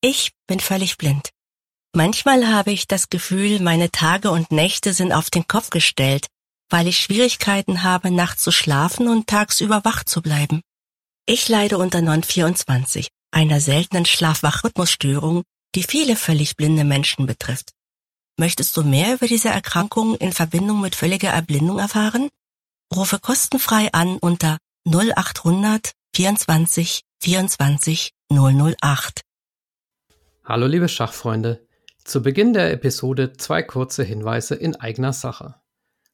Ich bin völlig blind. Manchmal habe ich das Gefühl, meine Tage und Nächte sind auf den Kopf gestellt, weil ich Schwierigkeiten habe, nachts zu schlafen und tagsüber wach zu bleiben. Ich leide unter Non-24, einer seltenen Schlafwachrhythmusstörung, die viele völlig blinde Menschen betrifft. Möchtest du mehr über diese Erkrankung in Verbindung mit völliger Erblindung erfahren? Rufe kostenfrei an unter 0800 24 24 008. Hallo liebe Schachfreunde. Zu Beginn der Episode zwei kurze Hinweise in eigener Sache.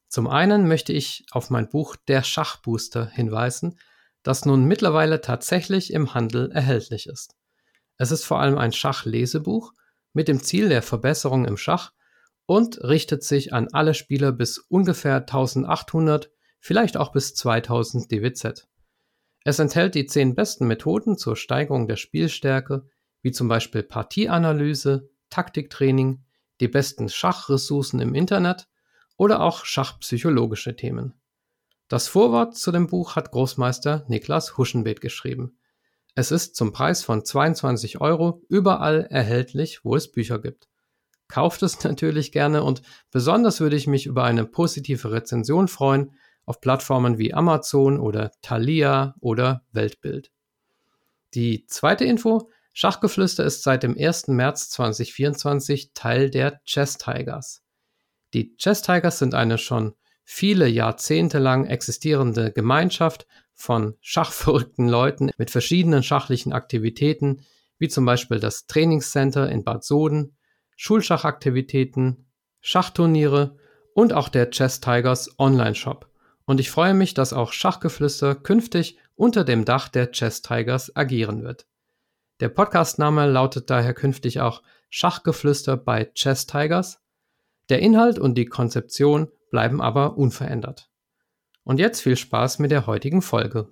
Zum einen möchte ich auf mein Buch Der Schachbooster hinweisen, das nun mittlerweile tatsächlich im Handel erhältlich ist. Es ist vor allem ein Schachlesebuch mit dem Ziel der Verbesserung im Schach und richtet sich an alle Spieler bis ungefähr 1800, vielleicht auch bis 2000 DWZ. Es enthält die zehn besten Methoden zur Steigerung der Spielstärke, wie zum Beispiel Partieanalyse, Taktiktraining, die besten Schachressourcen im Internet oder auch schachpsychologische Themen. Das Vorwort zu dem Buch hat Großmeister Niklas Huschenbeet geschrieben. Es ist zum Preis von 22 Euro überall erhältlich, wo es Bücher gibt. Kauft es natürlich gerne und besonders würde ich mich über eine positive Rezension freuen auf Plattformen wie Amazon oder Thalia oder Weltbild. Die zweite Info, Schachgeflüster ist seit dem 1. März 2024 Teil der Chess Tigers. Die Chess Tigers sind eine schon viele Jahrzehnte lang existierende Gemeinschaft von schachverrückten Leuten mit verschiedenen schachlichen Aktivitäten, wie zum Beispiel das Trainingscenter in Bad Soden, Schulschachaktivitäten, Schachturniere und auch der Chess Tigers Online-Shop. Und ich freue mich, dass auch Schachgeflüster künftig unter dem Dach der Chess Tigers agieren wird. Der Podcastname lautet daher künftig auch Schachgeflüster bei Chess Tigers. Der Inhalt und die Konzeption bleiben aber unverändert. Und jetzt viel Spaß mit der heutigen Folge.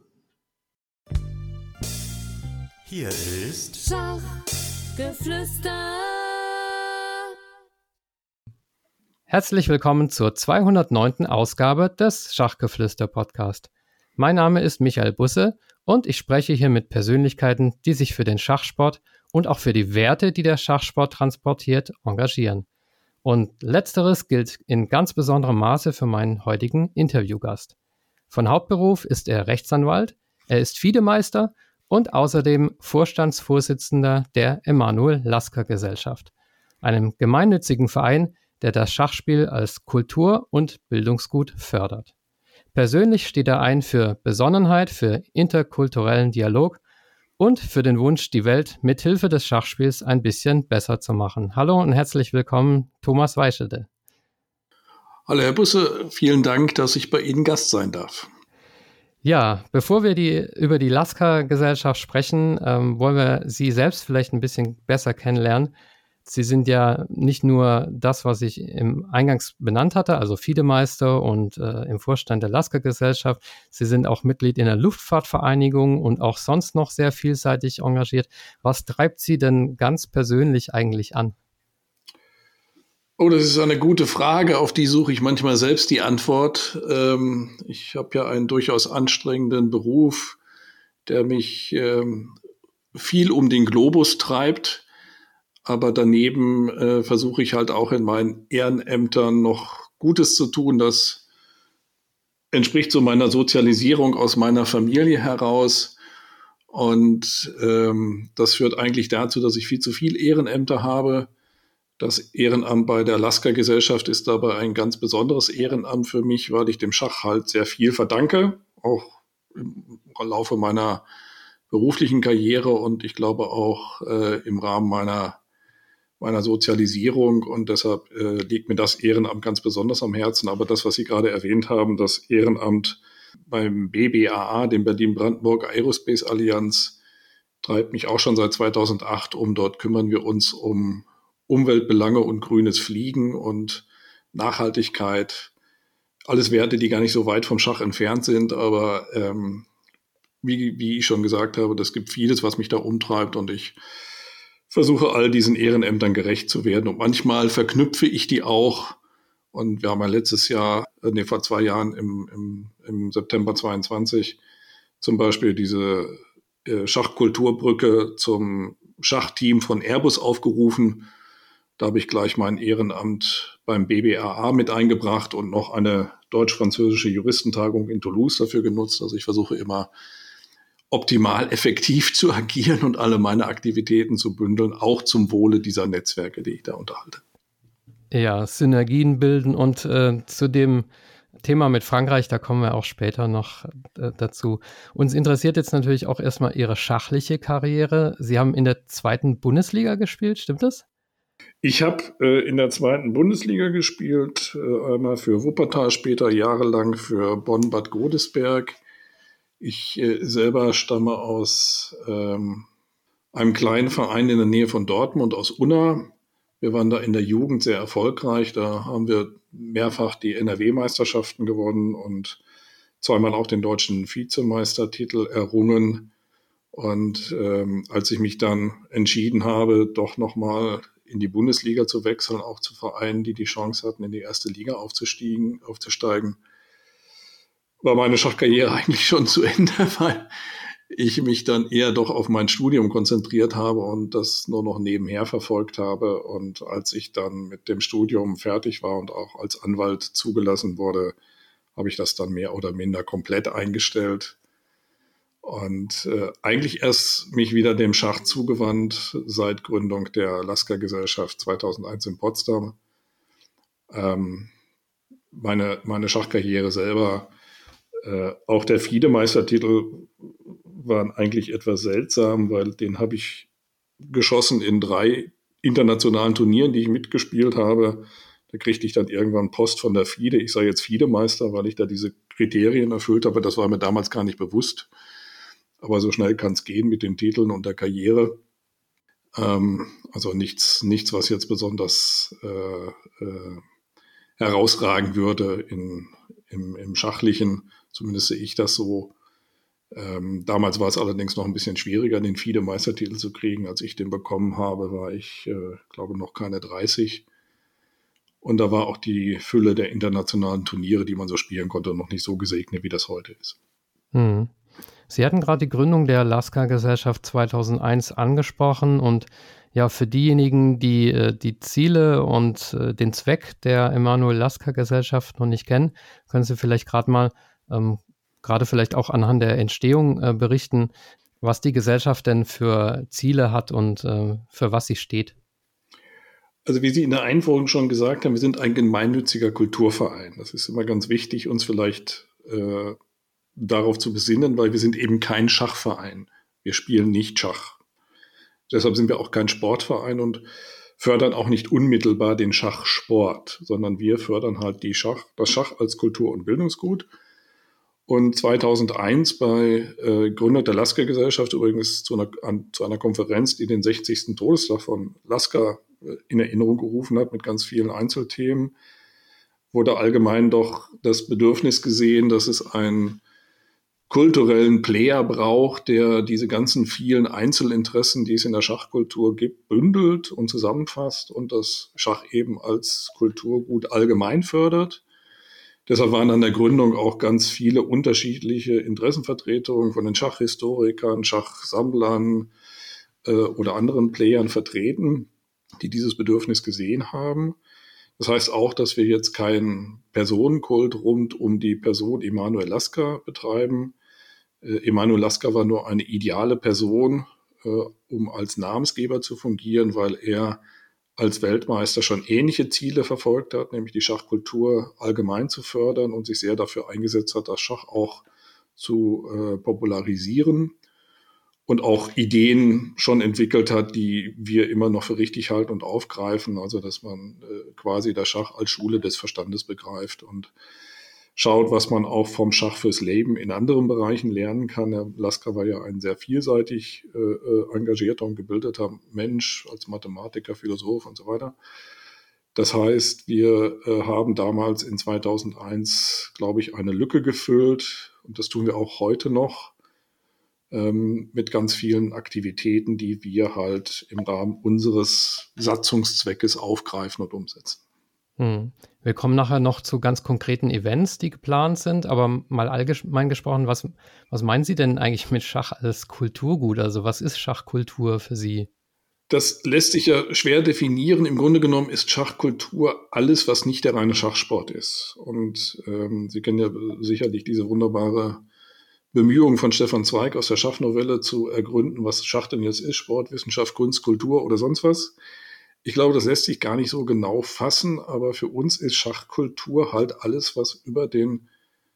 Hier ist Schachgeflüster. Herzlich willkommen zur 209. Ausgabe des Schachgeflüster Podcast. Mein Name ist Michael Busse und ich spreche hier mit Persönlichkeiten, die sich für den Schachsport und auch für die Werte, die der Schachsport transportiert, engagieren. Und letzteres gilt in ganz besonderem Maße für meinen heutigen Interviewgast. Von Hauptberuf ist er Rechtsanwalt, er ist Fiedemeister und außerdem Vorstandsvorsitzender der Emanuel Lasker Gesellschaft, einem gemeinnützigen Verein, der das Schachspiel als Kultur- und Bildungsgut fördert. Persönlich steht er ein für Besonnenheit, für interkulturellen Dialog und für den Wunsch, die Welt mit Hilfe des Schachspiels ein bisschen besser zu machen. Hallo und herzlich willkommen, Thomas Weischelde. Hallo Herr Busse, vielen Dank, dass ich bei Ihnen Gast sein darf. Ja, bevor wir die, über die Lasker-Gesellschaft sprechen, ähm, wollen wir Sie selbst vielleicht ein bisschen besser kennenlernen. Sie sind ja nicht nur das, was ich im Eingangs benannt hatte, also Fiedemeister und äh, im Vorstand der Lasker Gesellschaft. Sie sind auch Mitglied in der Luftfahrtvereinigung und auch sonst noch sehr vielseitig engagiert. Was treibt Sie denn ganz persönlich eigentlich an? Oh, das ist eine gute Frage, auf die suche ich manchmal selbst die Antwort. Ähm, ich habe ja einen durchaus anstrengenden Beruf, der mich ähm, viel um den Globus treibt aber daneben äh, versuche ich halt auch in meinen Ehrenämtern noch Gutes zu tun. Das entspricht so meiner Sozialisierung aus meiner Familie heraus. Und ähm, das führt eigentlich dazu, dass ich viel zu viel Ehrenämter habe. Das Ehrenamt bei der Lasker-Gesellschaft ist dabei ein ganz besonderes Ehrenamt für mich, weil ich dem Schach halt sehr viel verdanke, auch im Laufe meiner beruflichen Karriere und ich glaube auch äh, im Rahmen meiner meiner Sozialisierung und deshalb äh, liegt mir das Ehrenamt ganz besonders am Herzen. Aber das, was Sie gerade erwähnt haben, das Ehrenamt beim BBAA, dem Berlin-Brandenburg Aerospace Allianz, treibt mich auch schon seit 2008 um. Dort kümmern wir uns um Umweltbelange und grünes Fliegen und Nachhaltigkeit. Alles Werte, die gar nicht so weit vom Schach entfernt sind, aber ähm, wie, wie ich schon gesagt habe, das gibt vieles, was mich da umtreibt und ich versuche all diesen Ehrenämtern gerecht zu werden. Und manchmal verknüpfe ich die auch. Und wir haben ja letztes Jahr, äh, nee, vor zwei Jahren im, im, im September 22 zum Beispiel diese äh, Schachkulturbrücke zum Schachteam von Airbus aufgerufen. Da habe ich gleich mein Ehrenamt beim BBAA mit eingebracht und noch eine deutsch-französische Juristentagung in Toulouse dafür genutzt. Also ich versuche immer optimal effektiv zu agieren und alle meine Aktivitäten zu bündeln, auch zum Wohle dieser Netzwerke, die ich da unterhalte. Ja, Synergien bilden und äh, zu dem Thema mit Frankreich, da kommen wir auch später noch äh, dazu. Uns interessiert jetzt natürlich auch erstmal Ihre schachliche Karriere. Sie haben in der zweiten Bundesliga gespielt, stimmt das? Ich habe äh, in der zweiten Bundesliga gespielt, äh, einmal für Wuppertal, später jahrelang für Bonn-Bad Godesberg. Ich äh, selber stamme aus ähm, einem kleinen Verein in der Nähe von Dortmund, aus Unna. Wir waren da in der Jugend sehr erfolgreich. Da haben wir mehrfach die NRW-Meisterschaften gewonnen und zweimal auch den deutschen Vizemeistertitel errungen. Und ähm, als ich mich dann entschieden habe, doch nochmal in die Bundesliga zu wechseln, auch zu Vereinen, die die Chance hatten, in die erste Liga aufzusteigen, aufzusteigen war meine Schachkarriere eigentlich schon zu Ende, weil ich mich dann eher doch auf mein Studium konzentriert habe und das nur noch nebenher verfolgt habe. Und als ich dann mit dem Studium fertig war und auch als Anwalt zugelassen wurde, habe ich das dann mehr oder minder komplett eingestellt und äh, eigentlich erst mich wieder dem Schach zugewandt seit Gründung der Lasker-Gesellschaft 2001 in Potsdam. Ähm, meine, meine Schachkarriere selber äh, auch der FIDE-Meistertitel waren eigentlich etwas seltsam, weil den habe ich geschossen in drei internationalen Turnieren, die ich mitgespielt habe. Da kriegte ich dann irgendwann Post von der FIDE. Ich sei jetzt FIDE-Meister, weil ich da diese Kriterien erfüllt habe. Das war mir damals gar nicht bewusst. Aber so schnell kann es gehen mit den Titeln und der Karriere. Ähm, also nichts, nichts, was jetzt besonders äh, äh, herausragen würde in, im, im Schachlichen. Zumindest sehe ich das so. Ähm, damals war es allerdings noch ein bisschen schwieriger, den FIDE-Meistertitel zu kriegen. Als ich den bekommen habe, war ich, äh, glaube noch keine 30. Und da war auch die Fülle der internationalen Turniere, die man so spielen konnte, noch nicht so gesegnet, wie das heute ist. Hm. Sie hatten gerade die Gründung der Lasker-Gesellschaft 2001 angesprochen und ja, für diejenigen, die äh, die Ziele und äh, den Zweck der Emanuel Lasker Gesellschaft noch nicht kennen, können Sie vielleicht gerade mal ähm, gerade vielleicht auch anhand der Entstehung äh, berichten, was die Gesellschaft denn für Ziele hat und äh, für was sie steht. Also wie Sie in der Einführung schon gesagt haben, wir sind ein gemeinnütziger Kulturverein. Das ist immer ganz wichtig, uns vielleicht äh, darauf zu besinnen, weil wir sind eben kein Schachverein. Wir spielen nicht Schach. Deshalb sind wir auch kein Sportverein und fördern auch nicht unmittelbar den Schachsport, sondern wir fördern halt die Schach, das Schach als Kultur- und Bildungsgut und 2001 bei äh, Gründung der Lasker-Gesellschaft, übrigens zu einer, an, zu einer Konferenz, die den 60. Todestag von Lasker äh, in Erinnerung gerufen hat, mit ganz vielen Einzelthemen, wurde allgemein doch das Bedürfnis gesehen, dass es einen kulturellen Player braucht, der diese ganzen vielen Einzelinteressen, die es in der Schachkultur gibt, bündelt und zusammenfasst und das Schach eben als Kulturgut allgemein fördert. Deshalb waren an der Gründung auch ganz viele unterschiedliche Interessenvertretungen von den Schachhistorikern, Schachsammlern äh, oder anderen Playern vertreten, die dieses Bedürfnis gesehen haben. Das heißt auch, dass wir jetzt keinen Personenkult rund um die Person Emanuel Lasker betreiben. Äh, Emanuel Lasker war nur eine ideale Person, äh, um als Namensgeber zu fungieren, weil er als Weltmeister schon ähnliche Ziele verfolgt hat, nämlich die Schachkultur allgemein zu fördern und sich sehr dafür eingesetzt hat, das Schach auch zu äh, popularisieren und auch Ideen schon entwickelt hat, die wir immer noch für richtig halten und aufgreifen. Also dass man äh, quasi das Schach als Schule des Verstandes begreift und schaut, was man auch vom Schach fürs Leben in anderen Bereichen lernen kann. Herr Lasker war ja ein sehr vielseitig äh, äh, engagierter und gebildeter Mensch als Mathematiker, Philosoph und so weiter. Das heißt, wir äh, haben damals in 2001, glaube ich, eine Lücke gefüllt und das tun wir auch heute noch ähm, mit ganz vielen Aktivitäten, die wir halt im Rahmen unseres Satzungszweckes aufgreifen und umsetzen. Hm. Wir kommen nachher noch zu ganz konkreten Events, die geplant sind, aber mal allgemein gesprochen, was, was meinen Sie denn eigentlich mit Schach als Kulturgut? Also was ist Schachkultur für Sie? das lässt sich ja schwer definieren. Im Grunde genommen ist Schachkultur alles, was nicht der reine Schachsport ist. Und ähm, Sie kennen ja sicherlich diese wunderbare Bemühung von Stefan Zweig aus der Schachnovelle zu ergründen, was Schach denn jetzt ist, Sportwissenschaft, Kunst, Kultur oder sonst was. Ich glaube, das lässt sich gar nicht so genau fassen, aber für uns ist Schachkultur halt alles, was über den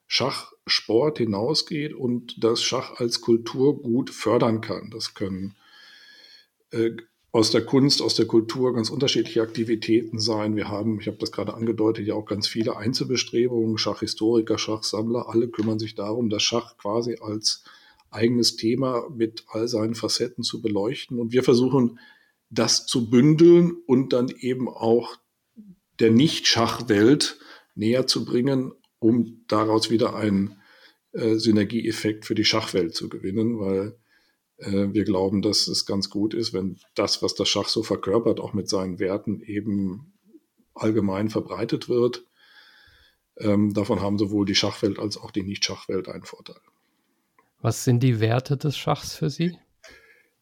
Schachsport hinausgeht und das Schach als Kultur gut fördern kann. Das können äh, aus der Kunst, aus der Kultur ganz unterschiedliche Aktivitäten sein. Wir haben, ich habe das gerade angedeutet, ja auch ganz viele Einzelbestrebungen, Schachhistoriker, Schachsammler, alle kümmern sich darum, das Schach quasi als eigenes Thema mit all seinen Facetten zu beleuchten. Und wir versuchen, das zu bündeln und dann eben auch der Nicht-Schachwelt näher zu bringen, um daraus wieder einen äh, Synergieeffekt für die Schachwelt zu gewinnen, weil äh, wir glauben, dass es ganz gut ist, wenn das, was das Schach so verkörpert, auch mit seinen Werten eben allgemein verbreitet wird. Ähm, davon haben sowohl die Schachwelt als auch die Nicht-Schachwelt einen Vorteil. Was sind die Werte des Schachs für Sie?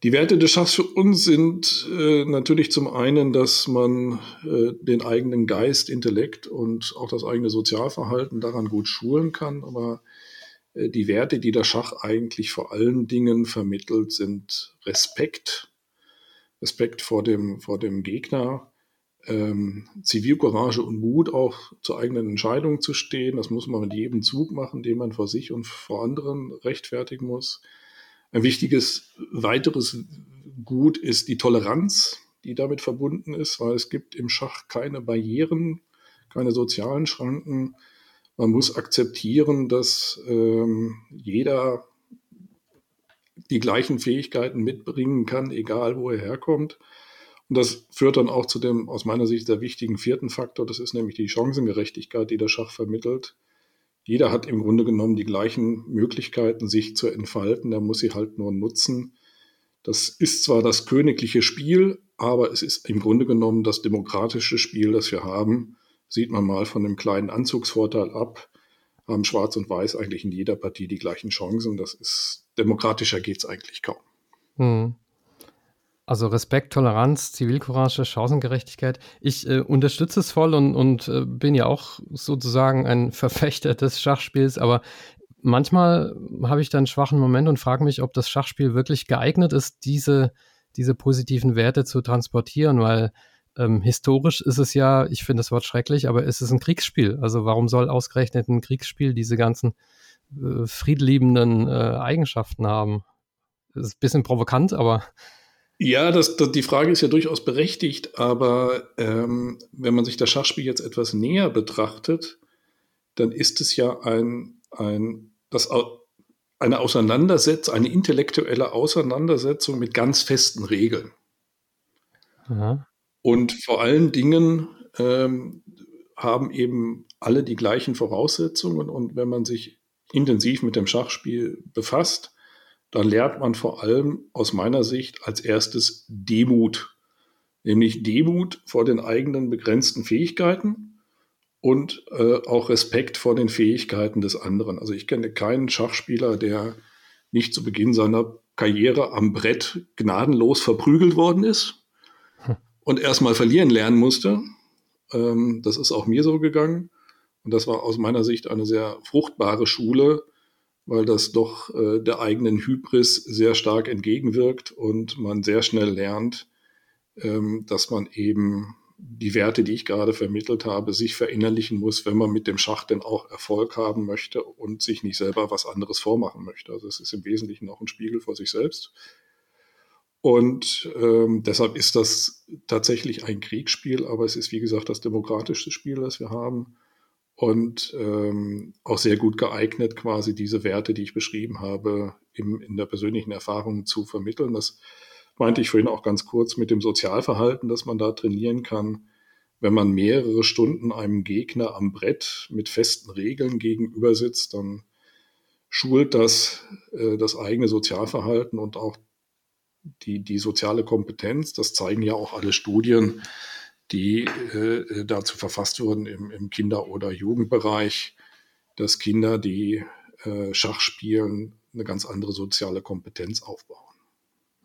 Die Werte des Schachs für uns sind äh, natürlich zum einen, dass man äh, den eigenen Geist, Intellekt und auch das eigene Sozialverhalten daran gut schulen kann, aber äh, die Werte, die der Schach eigentlich vor allen Dingen vermittelt, sind Respekt, Respekt vor dem, vor dem Gegner, ähm, Zivilcourage und Mut, auch zur eigenen Entscheidung zu stehen. Das muss man mit jedem Zug machen, den man vor sich und vor anderen rechtfertigen muss. Ein wichtiges weiteres Gut ist die Toleranz, die damit verbunden ist, weil es gibt im Schach keine Barrieren, keine sozialen Schranken. Man muss akzeptieren, dass ähm, jeder die gleichen Fähigkeiten mitbringen kann, egal wo er herkommt. Und das führt dann auch zu dem aus meiner Sicht sehr wichtigen vierten Faktor, das ist nämlich die Chancengerechtigkeit, die der Schach vermittelt. Jeder hat im Grunde genommen die gleichen Möglichkeiten, sich zu entfalten, der muss sie halt nur nutzen. Das ist zwar das königliche Spiel, aber es ist im Grunde genommen das demokratische Spiel, das wir haben sieht man mal von einem kleinen Anzugsvorteil ab, haben Schwarz und Weiß eigentlich in jeder Partie die gleichen Chancen. Das ist demokratischer geht es eigentlich kaum. Hm. Also Respekt, Toleranz, Zivilcourage, Chancengerechtigkeit. Ich äh, unterstütze es voll und, und äh, bin ja auch sozusagen ein Verfechter des Schachspiels, aber manchmal habe ich dann einen schwachen Moment und frage mich, ob das Schachspiel wirklich geeignet ist, diese, diese positiven Werte zu transportieren, weil ähm, historisch ist es ja, ich finde das Wort schrecklich, aber es ist ein Kriegsspiel. Also warum soll ausgerechnet ein Kriegsspiel diese ganzen äh, friedliebenden äh, Eigenschaften haben? Das ist ein bisschen provokant, aber. Ja, das, das, die Frage ist ja durchaus berechtigt, aber ähm, wenn man sich das Schachspiel jetzt etwas näher betrachtet, dann ist es ja ein, ein das, eine Auseinandersetzung, eine intellektuelle Auseinandersetzung mit ganz festen Regeln. Aha. Und vor allen Dingen ähm, haben eben alle die gleichen Voraussetzungen. Und wenn man sich intensiv mit dem Schachspiel befasst, dann lernt man vor allem aus meiner Sicht als erstes Demut. Nämlich Demut vor den eigenen begrenzten Fähigkeiten und äh, auch Respekt vor den Fähigkeiten des anderen. Also ich kenne keinen Schachspieler, der nicht zu Beginn seiner Karriere am Brett gnadenlos verprügelt worden ist und erstmal verlieren lernen musste. Ähm, das ist auch mir so gegangen. Und das war aus meiner Sicht eine sehr fruchtbare Schule, weil das doch äh, der eigenen Hybris sehr stark entgegenwirkt und man sehr schnell lernt, ähm, dass man eben die Werte, die ich gerade vermittelt habe, sich verinnerlichen muss, wenn man mit dem Schach denn auch Erfolg haben möchte und sich nicht selber was anderes vormachen möchte. Also es ist im Wesentlichen auch ein Spiegel vor sich selbst. Und ähm, deshalb ist das tatsächlich ein Kriegsspiel, aber es ist, wie gesagt, das demokratischste Spiel, das wir haben. Und ähm, auch sehr gut geeignet, quasi diese Werte, die ich beschrieben habe, im, in der persönlichen Erfahrung zu vermitteln. Das meinte ich vorhin auch ganz kurz mit dem Sozialverhalten, das man da trainieren kann. Wenn man mehrere Stunden einem Gegner am Brett mit festen Regeln gegenüber sitzt, dann schult das äh, das eigene Sozialverhalten und auch die, die soziale Kompetenz, das zeigen ja auch alle Studien, die äh, dazu verfasst wurden im, im Kinder- oder Jugendbereich, dass Kinder, die äh, Schach spielen, eine ganz andere soziale Kompetenz aufbauen.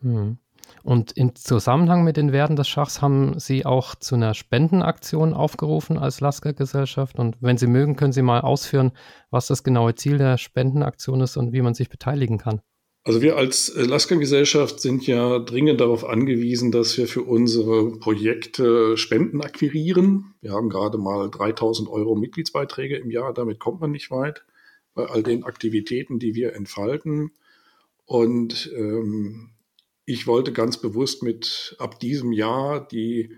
Mhm. Und im Zusammenhang mit den Werten des Schachs haben Sie auch zu einer Spendenaktion aufgerufen als Lasker-Gesellschaft. Und wenn Sie mögen, können Sie mal ausführen, was das genaue Ziel der Spendenaktion ist und wie man sich beteiligen kann. Also wir als äh, Lasker-Gesellschaft sind ja dringend darauf angewiesen, dass wir für unsere Projekte Spenden akquirieren. Wir haben gerade mal 3000 Euro Mitgliedsbeiträge im Jahr. Damit kommt man nicht weit bei all den Aktivitäten, die wir entfalten. Und ähm, ich wollte ganz bewusst mit ab diesem Jahr die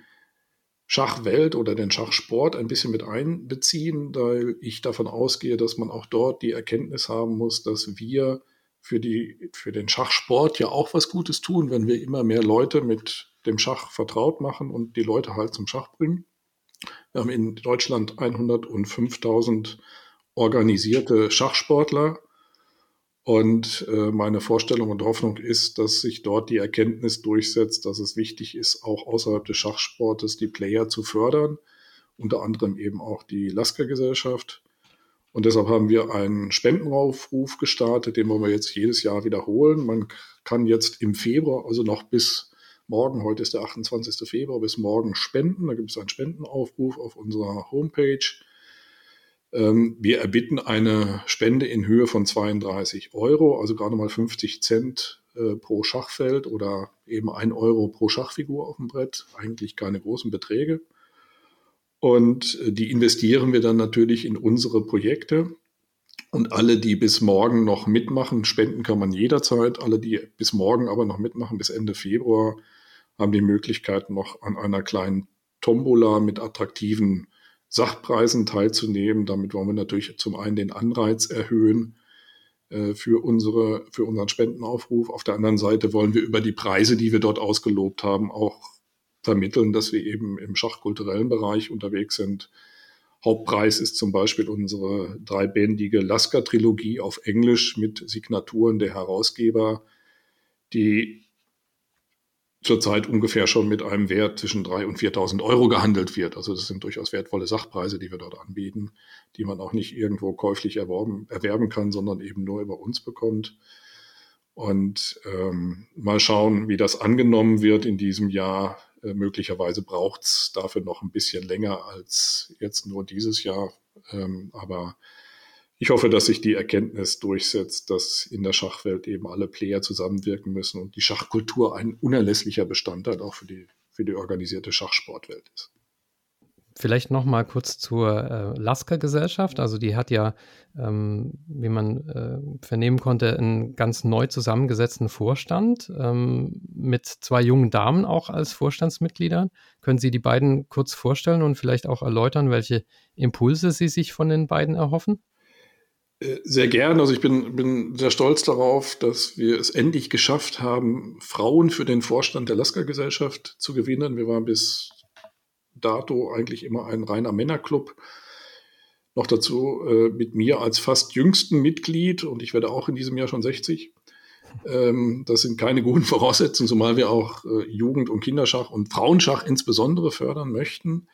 Schachwelt oder den Schachsport ein bisschen mit einbeziehen, weil ich davon ausgehe, dass man auch dort die Erkenntnis haben muss, dass wir für, die, für den Schachsport ja auch was Gutes tun, wenn wir immer mehr Leute mit dem Schach vertraut machen und die Leute halt zum Schach bringen. Wir haben in Deutschland 105.000 organisierte Schachsportler und äh, meine Vorstellung und Hoffnung ist, dass sich dort die Erkenntnis durchsetzt, dass es wichtig ist, auch außerhalb des Schachsportes die Player zu fördern, unter anderem eben auch die Lasker-Gesellschaft. Und deshalb haben wir einen Spendenaufruf gestartet, den wollen wir jetzt jedes Jahr wiederholen. Man kann jetzt im Februar, also noch bis morgen, heute ist der 28. Februar, bis morgen spenden. Da gibt es einen Spendenaufruf auf unserer Homepage. Ähm, wir erbitten eine Spende in Höhe von 32 Euro, also gerade mal 50 Cent äh, pro Schachfeld oder eben ein Euro pro Schachfigur auf dem Brett. Eigentlich keine großen Beträge. Und äh, die investieren wir dann natürlich in unsere Projekte. Und alle, die bis morgen noch mitmachen, spenden kann man jederzeit. Alle, die bis morgen aber noch mitmachen, bis Ende Februar, haben die Möglichkeit, noch an einer kleinen Tombola mit attraktiven Sachpreisen teilzunehmen. Damit wollen wir natürlich zum einen den Anreiz erhöhen äh, für, unsere, für unseren Spendenaufruf. Auf der anderen Seite wollen wir über die Preise, die wir dort ausgelobt haben, auch vermitteln, dass wir eben im schachkulturellen Bereich unterwegs sind. Hauptpreis ist zum Beispiel unsere dreibändige Lasker-Trilogie auf Englisch mit Signaturen der Herausgeber, die zurzeit ungefähr schon mit einem Wert zwischen 3.000 und 4.000 Euro gehandelt wird. Also das sind durchaus wertvolle Sachpreise, die wir dort anbieten, die man auch nicht irgendwo käuflich erworben, erwerben kann, sondern eben nur über uns bekommt. Und ähm, mal schauen, wie das angenommen wird in diesem Jahr. Äh, möglicherweise braucht es dafür noch ein bisschen länger als jetzt nur dieses Jahr. Ähm, aber ich hoffe, dass sich die Erkenntnis durchsetzt, dass in der Schachwelt eben alle Player zusammenwirken müssen und die Schachkultur ein unerlässlicher Bestandteil auch für die, für die organisierte Schachsportwelt ist. Vielleicht noch mal kurz zur äh, Lasker-Gesellschaft. Also die hat ja, ähm, wie man äh, vernehmen konnte, einen ganz neu zusammengesetzten Vorstand ähm, mit zwei jungen Damen auch als Vorstandsmitglieder. Können Sie die beiden kurz vorstellen und vielleicht auch erläutern, welche Impulse Sie sich von den beiden erhoffen? Äh, sehr gern. Also ich bin, bin sehr stolz darauf, dass wir es endlich geschafft haben, Frauen für den Vorstand der Lasker-Gesellschaft zu gewinnen. Wir waren bis dato eigentlich immer ein reiner Männerclub. Noch dazu äh, mit mir als fast jüngsten Mitglied und ich werde auch in diesem Jahr schon 60. Ähm, das sind keine guten Voraussetzungen, zumal wir auch äh, Jugend- und Kinderschach und Frauenschach insbesondere fördern möchten.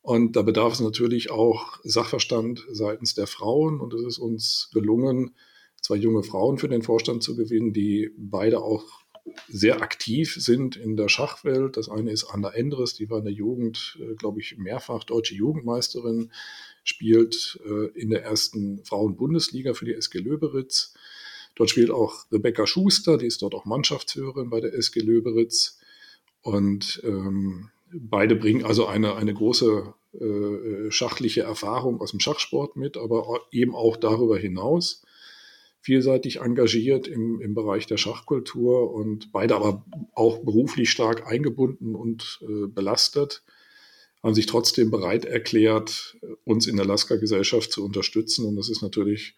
Und da bedarf es natürlich auch Sachverstand seitens der Frauen. Und es ist uns gelungen, zwei junge Frauen für den Vorstand zu gewinnen, die beide auch sehr aktiv sind in der Schachwelt. Das eine ist Anna Endres, die war in der Jugend, äh, glaube ich, mehrfach deutsche Jugendmeisterin, spielt äh, in der ersten Frauenbundesliga für die SG Löberitz. Dort spielt auch Rebecca Schuster, die ist dort auch Mannschaftsführerin bei der SG Löberitz. Und ähm, beide bringen also eine, eine große äh, schachliche Erfahrung aus dem Schachsport mit, aber eben auch darüber hinaus vielseitig engagiert im, im Bereich der Schachkultur und beide aber auch beruflich stark eingebunden und äh, belastet, haben sich trotzdem bereit erklärt, uns in der Lasker-Gesellschaft zu unterstützen. Und das ist natürlich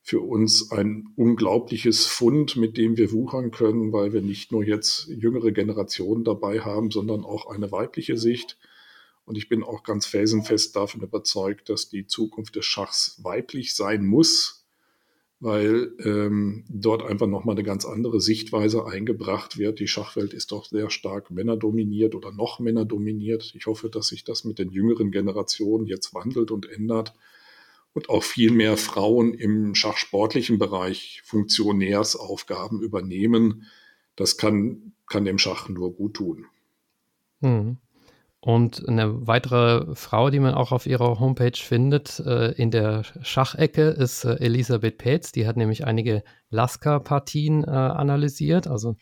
für uns ein unglaubliches Fund, mit dem wir wuchern können, weil wir nicht nur jetzt jüngere Generationen dabei haben, sondern auch eine weibliche Sicht. Und ich bin auch ganz felsenfest davon überzeugt, dass die Zukunft des Schachs weiblich sein muss, weil ähm, dort einfach nochmal eine ganz andere Sichtweise eingebracht wird. Die Schachwelt ist doch sehr stark männerdominiert oder noch männerdominiert. Ich hoffe, dass sich das mit den jüngeren Generationen jetzt wandelt und ändert und auch viel mehr Frauen im schachsportlichen Bereich Funktionärsaufgaben übernehmen. Das kann kann dem Schach nur gut tun. Hm. Und eine weitere Frau, die man auch auf ihrer Homepage findet, äh, in der Schachecke, ist äh, Elisabeth Petz. Die hat nämlich einige Lasker-Partien äh, analysiert. Also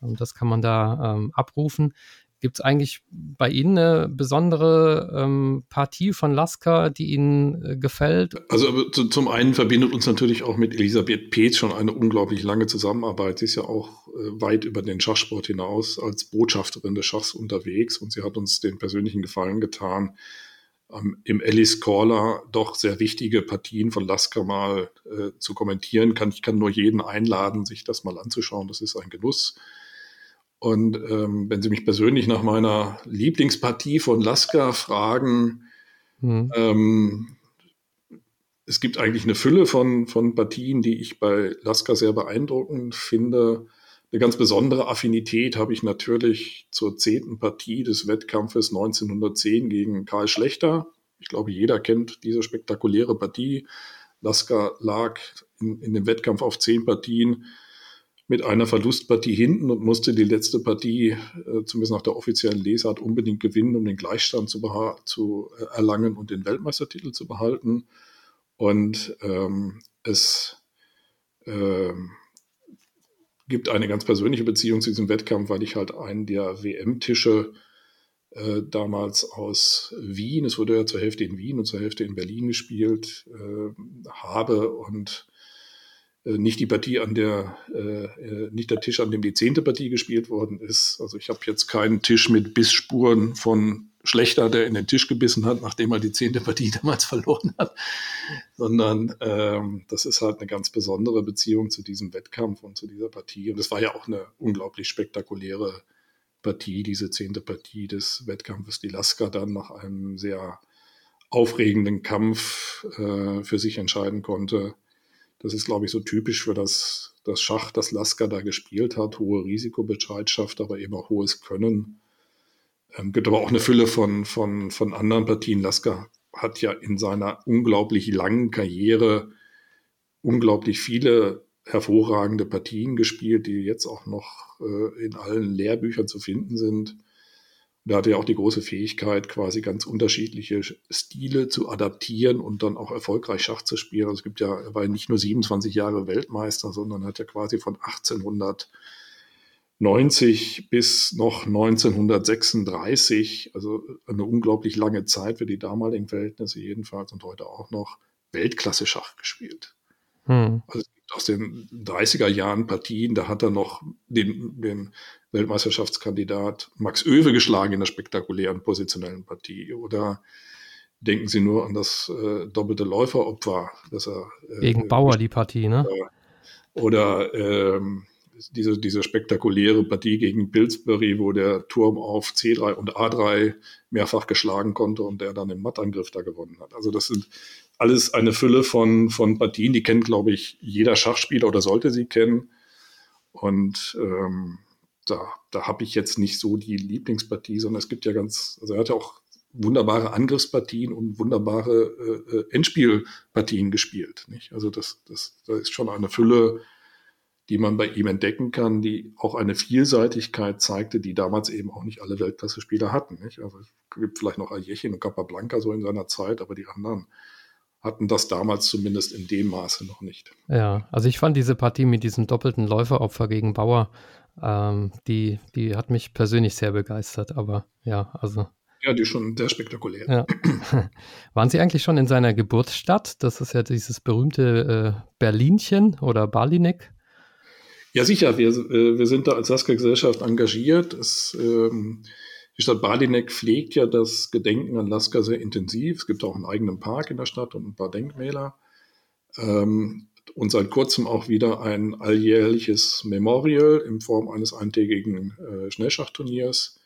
ähm, das kann man da ähm, abrufen. Gibt es eigentlich bei Ihnen eine besondere ähm, Partie von Lasker, die Ihnen äh, gefällt? Also zu, zum einen verbindet uns natürlich auch mit Elisabeth Peetz schon eine unglaublich lange Zusammenarbeit. Sie ist ja auch äh, weit über den Schachsport hinaus als Botschafterin des Schachs unterwegs und sie hat uns den persönlichen Gefallen getan, ähm, im Alice Caller doch sehr wichtige Partien von Lasker mal äh, zu kommentieren. Kann, ich kann nur jeden einladen, sich das mal anzuschauen. Das ist ein Genuss. Und ähm, wenn Sie mich persönlich nach meiner Lieblingspartie von Lasker fragen, mhm. ähm, es gibt eigentlich eine Fülle von, von Partien, die ich bei Lasker sehr beeindruckend finde. Eine ganz besondere Affinität habe ich natürlich zur zehnten Partie des Wettkampfes 1910 gegen Karl Schlechter. Ich glaube, jeder kennt diese spektakuläre Partie. Lasker lag in, in dem Wettkampf auf zehn Partien mit einer Verlustpartie hinten und musste die letzte Partie, äh, zumindest nach der offiziellen Lesart, unbedingt gewinnen, um den Gleichstand zu, zu äh, erlangen und den Weltmeistertitel zu behalten. Und ähm, es äh, gibt eine ganz persönliche Beziehung zu diesem Wettkampf, weil ich halt einen der WM-Tische äh, damals aus Wien, es wurde ja zur Hälfte in Wien und zur Hälfte in Berlin gespielt, äh, habe und nicht die Partie an der, äh, äh, nicht der Tisch, an dem die zehnte Partie gespielt worden ist. Also ich habe jetzt keinen Tisch mit Bissspuren von Schlechter, der in den Tisch gebissen hat, nachdem er die zehnte Partie damals verloren hat, sondern ähm, das ist halt eine ganz besondere Beziehung zu diesem Wettkampf und zu dieser Partie. Und es war ja auch eine unglaublich spektakuläre Partie, diese zehnte Partie des Wettkampfes, die Lasker dann nach einem sehr aufregenden Kampf äh, für sich entscheiden konnte das ist, glaube ich, so typisch für das, das Schach, das Lasker da gespielt hat. Hohe Risikobereitschaft, aber eben auch hohes Können. Ähm, gibt aber auch eine Fülle von, von, von anderen Partien. Lasker hat ja in seiner unglaublich langen Karriere unglaublich viele hervorragende Partien gespielt, die jetzt auch noch äh, in allen Lehrbüchern zu finden sind. Da hatte er auch die große Fähigkeit, quasi ganz unterschiedliche Stile zu adaptieren und dann auch erfolgreich Schach zu spielen. Also es gibt ja, er war nicht nur 27 Jahre Weltmeister, sondern hat ja quasi von 1890 bis noch 1936, also eine unglaublich lange Zeit für die damaligen Verhältnisse jedenfalls und heute auch noch Weltklasse Schach gespielt. Hm. Also aus den 30er Jahren Partien, da hat er noch den, den Weltmeisterschaftskandidat Max Oewe geschlagen in der spektakulären positionellen Partie. Oder denken Sie nur an das äh, doppelte Läuferopfer, dass er äh, gegen Bauer die Partie, ne? Oder ähm, diese, diese spektakuläre Partie gegen Pillsbury, wo der Turm auf C3 und A3 mehrfach geschlagen konnte und der dann im Mattangriff da gewonnen hat. Also das sind alles eine Fülle von, von Partien, die kennt, glaube ich, jeder Schachspieler oder sollte sie kennen. Und ähm, da, da habe ich jetzt nicht so die Lieblingspartie, sondern es gibt ja ganz, also er hat ja auch wunderbare Angriffspartien und wunderbare äh, äh Endspielpartien gespielt. Nicht? Also das, das, das ist schon eine Fülle, die man bei ihm entdecken kann, die auch eine Vielseitigkeit zeigte, die damals eben auch nicht alle Weltklasse-Spieler hatten. Nicht? Also es gibt vielleicht noch Aljechin und Capablanca so in seiner Zeit, aber die anderen hatten das damals zumindest in dem Maße noch nicht. Ja, also ich fand diese Partie mit diesem doppelten Läuferopfer gegen Bauer, ähm, die, die hat mich persönlich sehr begeistert, aber ja, also. Ja, die ist schon sehr spektakulär. Ja. Waren Sie eigentlich schon in seiner Geburtsstadt? Das ist ja dieses berühmte äh, Berlinchen oder Balinek. Ja, sicher. Wir, äh, wir sind da als Saska-Gesellschaft engagiert. Es, ähm, die Stadt Balinek pflegt ja das Gedenken an Lasker sehr intensiv. Es gibt auch einen eigenen Park in der Stadt und ein paar Denkmäler. Ähm, und seit kurzem auch wieder ein alljährliches Memorial in Form eines eintägigen äh, Schnellschachturniers.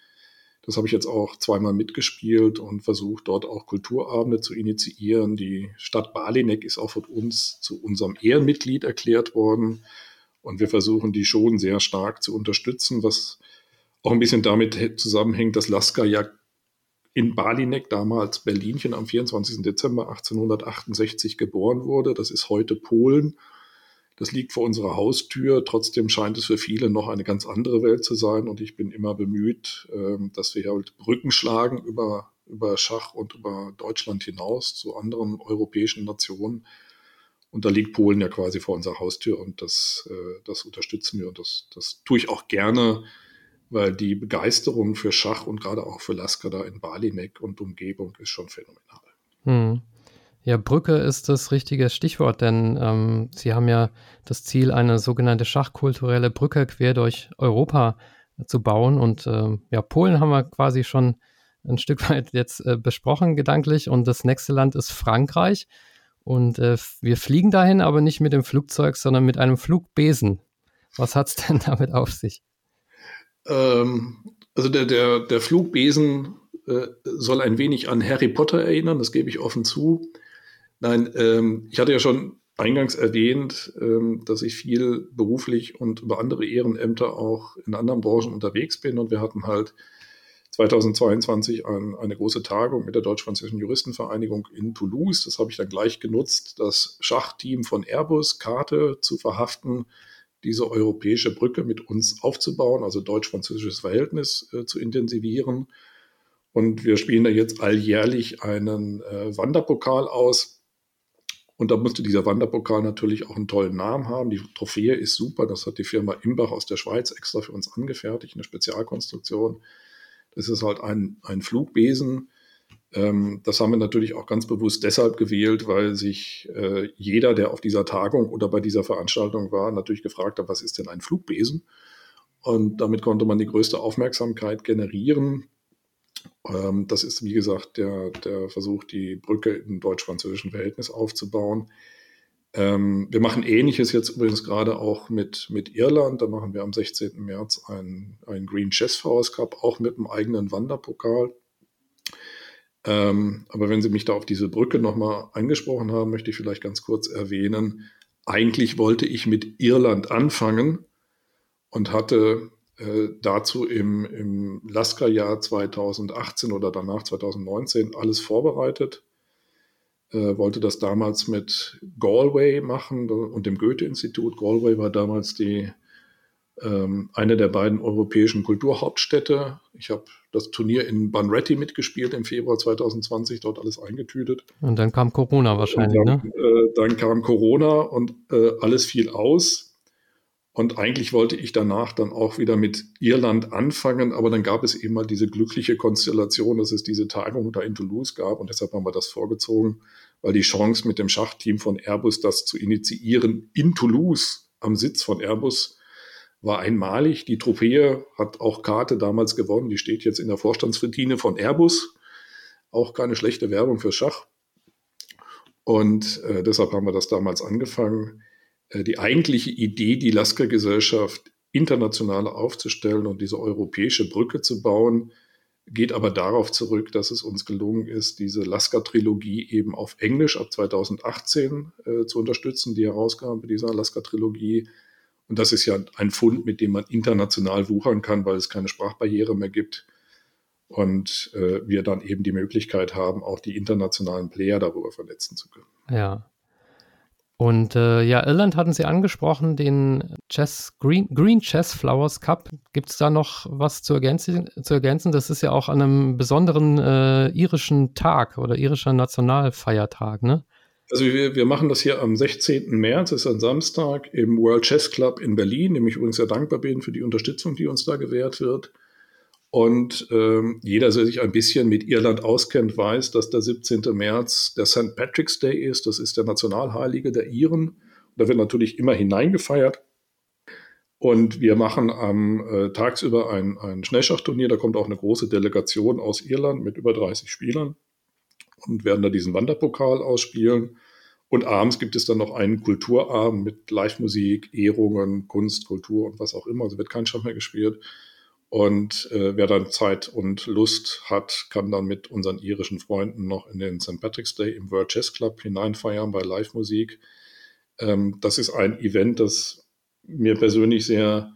Das habe ich jetzt auch zweimal mitgespielt und versucht, dort auch Kulturabende zu initiieren. Die Stadt Balinek ist auch von uns zu unserem Ehrenmitglied erklärt worden. Und wir versuchen, die schon sehr stark zu unterstützen, was auch ein bisschen damit zusammenhängt, dass Lasker ja in Balinek, damals Berlinchen, am 24. Dezember 1868 geboren wurde. Das ist heute Polen. Das liegt vor unserer Haustür. Trotzdem scheint es für viele noch eine ganz andere Welt zu sein. Und ich bin immer bemüht, ähm, dass wir halt Brücken schlagen über, über Schach und über Deutschland hinaus zu anderen europäischen Nationen. Und da liegt Polen ja quasi vor unserer Haustür und das, äh, das unterstützen wir und das, das tue ich auch gerne, weil die Begeisterung für Schach und gerade auch für Lasker da in Balinek und Umgebung ist schon phänomenal. Hm. Ja, Brücke ist das richtige Stichwort, denn ähm, Sie haben ja das Ziel, eine sogenannte schachkulturelle Brücke quer durch Europa zu bauen. Und äh, ja, Polen haben wir quasi schon ein Stück weit jetzt äh, besprochen, gedanklich. Und das nächste Land ist Frankreich. Und äh, wir fliegen dahin, aber nicht mit dem Flugzeug, sondern mit einem Flugbesen. Was hat es denn damit auf sich? Ähm, also der, der, der Flugbesen äh, soll ein wenig an Harry Potter erinnern, das gebe ich offen zu. Nein, ähm, ich hatte ja schon eingangs erwähnt, ähm, dass ich viel beruflich und über andere Ehrenämter auch in anderen Branchen unterwegs bin. Und wir hatten halt 2022 ein, eine große Tagung mit der Deutsch-Französischen Juristenvereinigung in Toulouse. Das habe ich dann gleich genutzt, das Schachteam von Airbus, Karte zu verhaften, diese europäische Brücke mit uns aufzubauen, also deutsch-französisches Verhältnis äh, zu intensivieren. Und wir spielen da jetzt alljährlich einen äh, Wanderpokal aus, und da musste dieser Wanderpokal natürlich auch einen tollen Namen haben. Die Trophäe ist super. Das hat die Firma Imbach aus der Schweiz extra für uns angefertigt, eine Spezialkonstruktion. Das ist halt ein, ein Flugbesen. Ähm, das haben wir natürlich auch ganz bewusst deshalb gewählt, weil sich äh, jeder, der auf dieser Tagung oder bei dieser Veranstaltung war, natürlich gefragt hat, was ist denn ein Flugbesen? Und damit konnte man die größte Aufmerksamkeit generieren. Ähm, das ist, wie gesagt, der, der Versuch, die Brücke im deutsch-französischen Verhältnis aufzubauen. Ähm, wir machen Ähnliches jetzt übrigens gerade auch mit, mit Irland. Da machen wir am 16. März einen, Green Chess Force Cup, auch mit einem eigenen Wanderpokal. Ähm, aber wenn Sie mich da auf diese Brücke nochmal angesprochen haben, möchte ich vielleicht ganz kurz erwähnen, eigentlich wollte ich mit Irland anfangen und hatte äh, dazu im, im Lasker-Jahr 2018 oder danach 2019 alles vorbereitet. Äh, wollte das damals mit Galway machen und dem Goethe-Institut. Galway war damals die, eine der beiden europäischen Kulturhauptstädte. Ich habe das Turnier in Bunratty mitgespielt im Februar 2020, dort alles eingetütet. Und dann kam Corona wahrscheinlich, dann, ne? Äh, dann kam Corona und äh, alles fiel aus. Und eigentlich wollte ich danach dann auch wieder mit Irland anfangen, aber dann gab es eben mal diese glückliche Konstellation, dass es diese Tagung da in Toulouse gab und deshalb haben wir das vorgezogen, weil die Chance mit dem Schachteam von Airbus das zu initiieren in Toulouse am Sitz von Airbus war einmalig. Die Trophäe hat auch Karte damals gewonnen, die steht jetzt in der Vorstandsretine von Airbus. Auch keine schlechte Werbung für Schach. Und äh, deshalb haben wir das damals angefangen. Äh, die eigentliche Idee, die Lasker-Gesellschaft international aufzustellen und diese europäische Brücke zu bauen, geht aber darauf zurück, dass es uns gelungen ist, diese Lasker-Trilogie eben auf Englisch ab 2018 äh, zu unterstützen, die Herausgabe dieser Lasker-Trilogie. Und das ist ja ein Fund, mit dem man international wuchern kann, weil es keine Sprachbarriere mehr gibt. Und äh, wir dann eben die Möglichkeit haben, auch die internationalen Player darüber vernetzen zu können. Ja, und äh, ja, Irland hatten Sie angesprochen, den Chess, Green, Green Chess Flowers Cup. Gibt es da noch was zu ergänzen, zu ergänzen? Das ist ja auch an einem besonderen äh, irischen Tag oder irischer Nationalfeiertag, ne? Also wir, wir machen das hier am 16. März, ist ein Samstag, im World Chess Club in Berlin, dem ich übrigens sehr dankbar bin für die Unterstützung, die uns da gewährt wird. Und ähm, jeder, der sich ein bisschen mit Irland auskennt, weiß, dass der 17. März der St. Patrick's Day ist. Das ist der Nationalheilige der Iren. Da wird natürlich immer hineingefeiert. Und wir machen am äh, tagsüber ein, ein Schnellschachturnier. Da kommt auch eine große Delegation aus Irland mit über 30 Spielern und werden da diesen Wanderpokal ausspielen. Und abends gibt es dann noch einen Kulturabend mit Live-Musik, Ehrungen, Kunst, Kultur und was auch immer. Also wird kein Schach mehr gespielt. Und äh, wer dann Zeit und Lust hat, kann dann mit unseren irischen Freunden noch in den St. Patrick's Day im World Chess Club hineinfeiern bei Live-Musik. Ähm, das ist ein Event, das mir persönlich sehr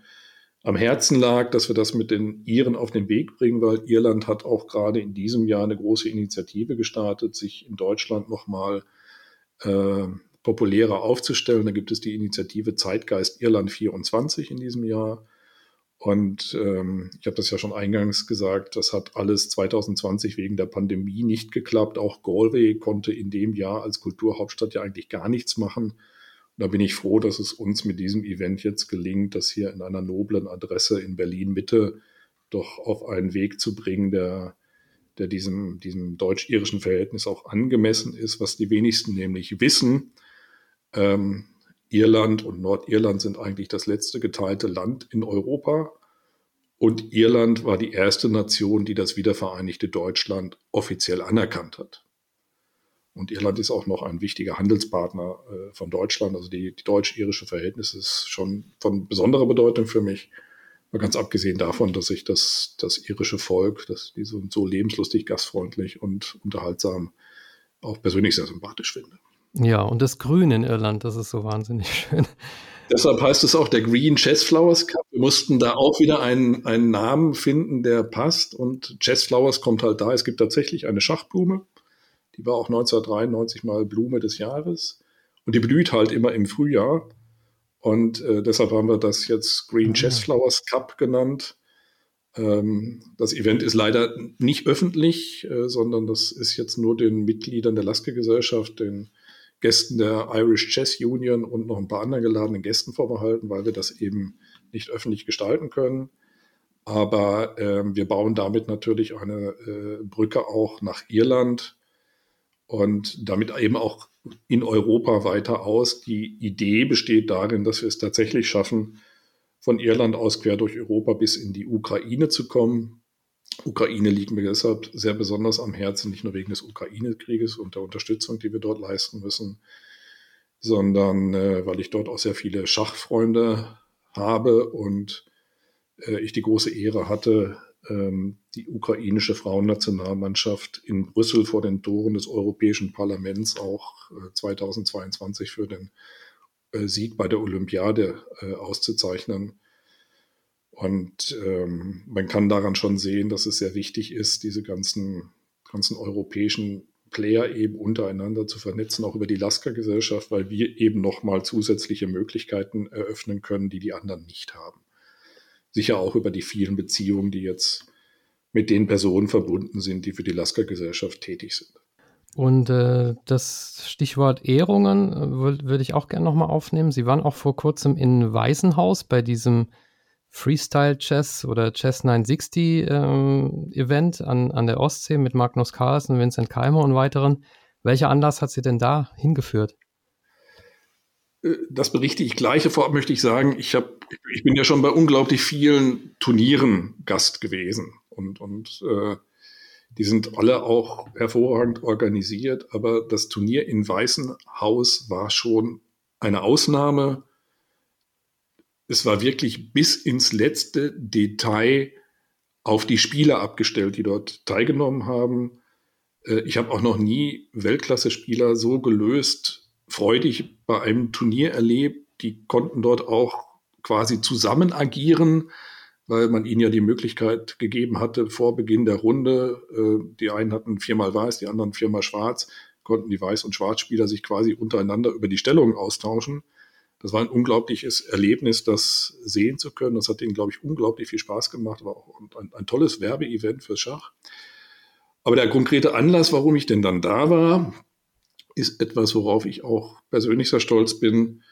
am Herzen lag, dass wir das mit den Iren auf den Weg bringen, weil Irland hat auch gerade in diesem Jahr eine große Initiative gestartet, sich in Deutschland nochmal äh, populärer aufzustellen. Da gibt es die Initiative Zeitgeist Irland 24 in diesem Jahr. Und ähm, ich habe das ja schon eingangs gesagt, das hat alles 2020 wegen der Pandemie nicht geklappt. Auch Galway konnte in dem Jahr als Kulturhauptstadt ja eigentlich gar nichts machen. Und da bin ich froh, dass es uns mit diesem Event jetzt gelingt, das hier in einer noblen Adresse in Berlin Mitte doch auf einen Weg zu bringen, der, der diesem, diesem deutsch-irischen Verhältnis auch angemessen ist, was die wenigsten nämlich wissen. Ähm, Irland und Nordirland sind eigentlich das letzte geteilte Land in Europa. Und Irland war die erste Nation, die das wiedervereinigte Deutschland offiziell anerkannt hat. Und Irland ist auch noch ein wichtiger Handelspartner äh, von Deutschland. Also die, die deutsch-irische Verhältnis ist schon von besonderer Bedeutung für mich. Mal ganz abgesehen davon, dass ich das, das irische Volk, das, die so, so lebenslustig, gastfreundlich und unterhaltsam auch persönlich sehr sympathisch finde. Ja, und das Grün in Irland, das ist so wahnsinnig schön. Deshalb heißt es auch der Green Chess Flowers Cup. Wir mussten da auch wieder einen, einen Namen finden, der passt. Und Chess Flowers kommt halt da. Es gibt tatsächlich eine Schachblume. Die war auch 1993 mal Blume des Jahres. Und die blüht halt immer im Frühjahr. Und äh, deshalb haben wir das jetzt Green ah. Chess Flowers Cup genannt. Ähm, das Event ist leider nicht öffentlich, äh, sondern das ist jetzt nur den Mitgliedern der Lasker-Gesellschaft, den Gästen der Irish Chess Union und noch ein paar anderen geladenen Gästen vorbehalten, weil wir das eben nicht öffentlich gestalten können. Aber äh, wir bauen damit natürlich eine äh, Brücke auch nach Irland und damit eben auch in Europa weiter aus. Die Idee besteht darin, dass wir es tatsächlich schaffen, von Irland aus quer durch Europa bis in die Ukraine zu kommen. Ukraine liegt mir deshalb sehr besonders am Herzen, nicht nur wegen des Ukraine-Krieges und der Unterstützung, die wir dort leisten müssen, sondern äh, weil ich dort auch sehr viele Schachfreunde habe und äh, ich die große Ehre hatte, die ukrainische Frauennationalmannschaft in Brüssel vor den Toren des Europäischen Parlaments auch äh, 2022 für den äh, Sieg bei der Olympiade äh, auszuzeichnen. Und ähm, man kann daran schon sehen, dass es sehr wichtig ist, diese ganzen, ganzen europäischen Player eben untereinander zu vernetzen, auch über die Lasker-Gesellschaft, weil wir eben nochmal zusätzliche Möglichkeiten eröffnen können, die die anderen nicht haben. Sicher auch über die vielen Beziehungen, die jetzt mit den Personen verbunden sind, die für die Lasker-Gesellschaft tätig sind. Und äh, das Stichwort Ehrungen äh, würde würd ich auch gerne nochmal aufnehmen. Sie waren auch vor kurzem in Waisenhaus bei diesem Freestyle Chess oder Chess 960 ähm, Event an, an der Ostsee mit Magnus Carlsen, Vincent Keimer und weiteren. Welcher Anlass hat Sie denn da hingeführt? Das berichte ich gleich. Vorab möchte ich sagen, ich, hab, ich bin ja schon bei unglaublich vielen Turnieren Gast gewesen. Und, und äh, die sind alle auch hervorragend organisiert. Aber das Turnier in Weißenhaus war schon eine Ausnahme es war wirklich bis ins letzte Detail auf die Spieler abgestellt, die dort teilgenommen haben. Äh, ich habe auch noch nie Weltklasse-Spieler so gelöst, freudig bei einem Turnier erlebt. Die konnten dort auch quasi zusammen agieren, weil man ihnen ja die Möglichkeit gegeben hatte, vor Beginn der Runde, äh, die einen hatten viermal weiß, die anderen viermal schwarz, konnten die Weiß- und Schwarzspieler sich quasi untereinander über die Stellung austauschen. Das war ein unglaubliches Erlebnis, das sehen zu können. Das hat ihnen, glaube ich, unglaublich viel Spaß gemacht. War auch ein, ein tolles Werbeevent für Schach. Aber der konkrete Anlass, warum ich denn dann da war, ist etwas, worauf ich auch persönlich sehr stolz bin,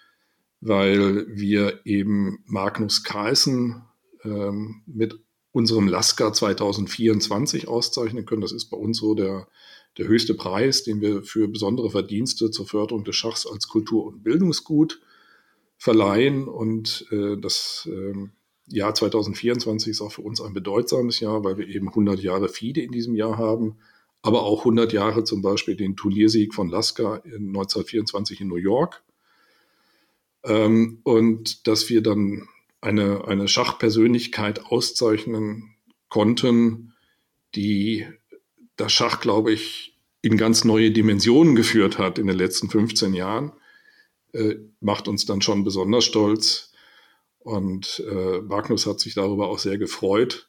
weil wir eben Magnus Carlsen ähm, mit unserem Lasker 2024 auszeichnen können. Das ist bei uns so der, der höchste Preis, den wir für besondere Verdienste zur Förderung des Schachs als Kultur- und Bildungsgut verleihen. Und äh, das äh, Jahr 2024 ist auch für uns ein bedeutsames Jahr, weil wir eben 100 Jahre FIDE in diesem Jahr haben, aber auch 100 Jahre zum Beispiel den Turniersieg von Lasker in 1924 in New York. Ähm, und dass wir dann eine, eine Schachpersönlichkeit auszeichnen konnten, die das Schach, glaube ich, in ganz neue Dimensionen geführt hat in den letzten 15 Jahren äh, macht uns dann schon besonders stolz. Und äh, Magnus hat sich darüber auch sehr gefreut.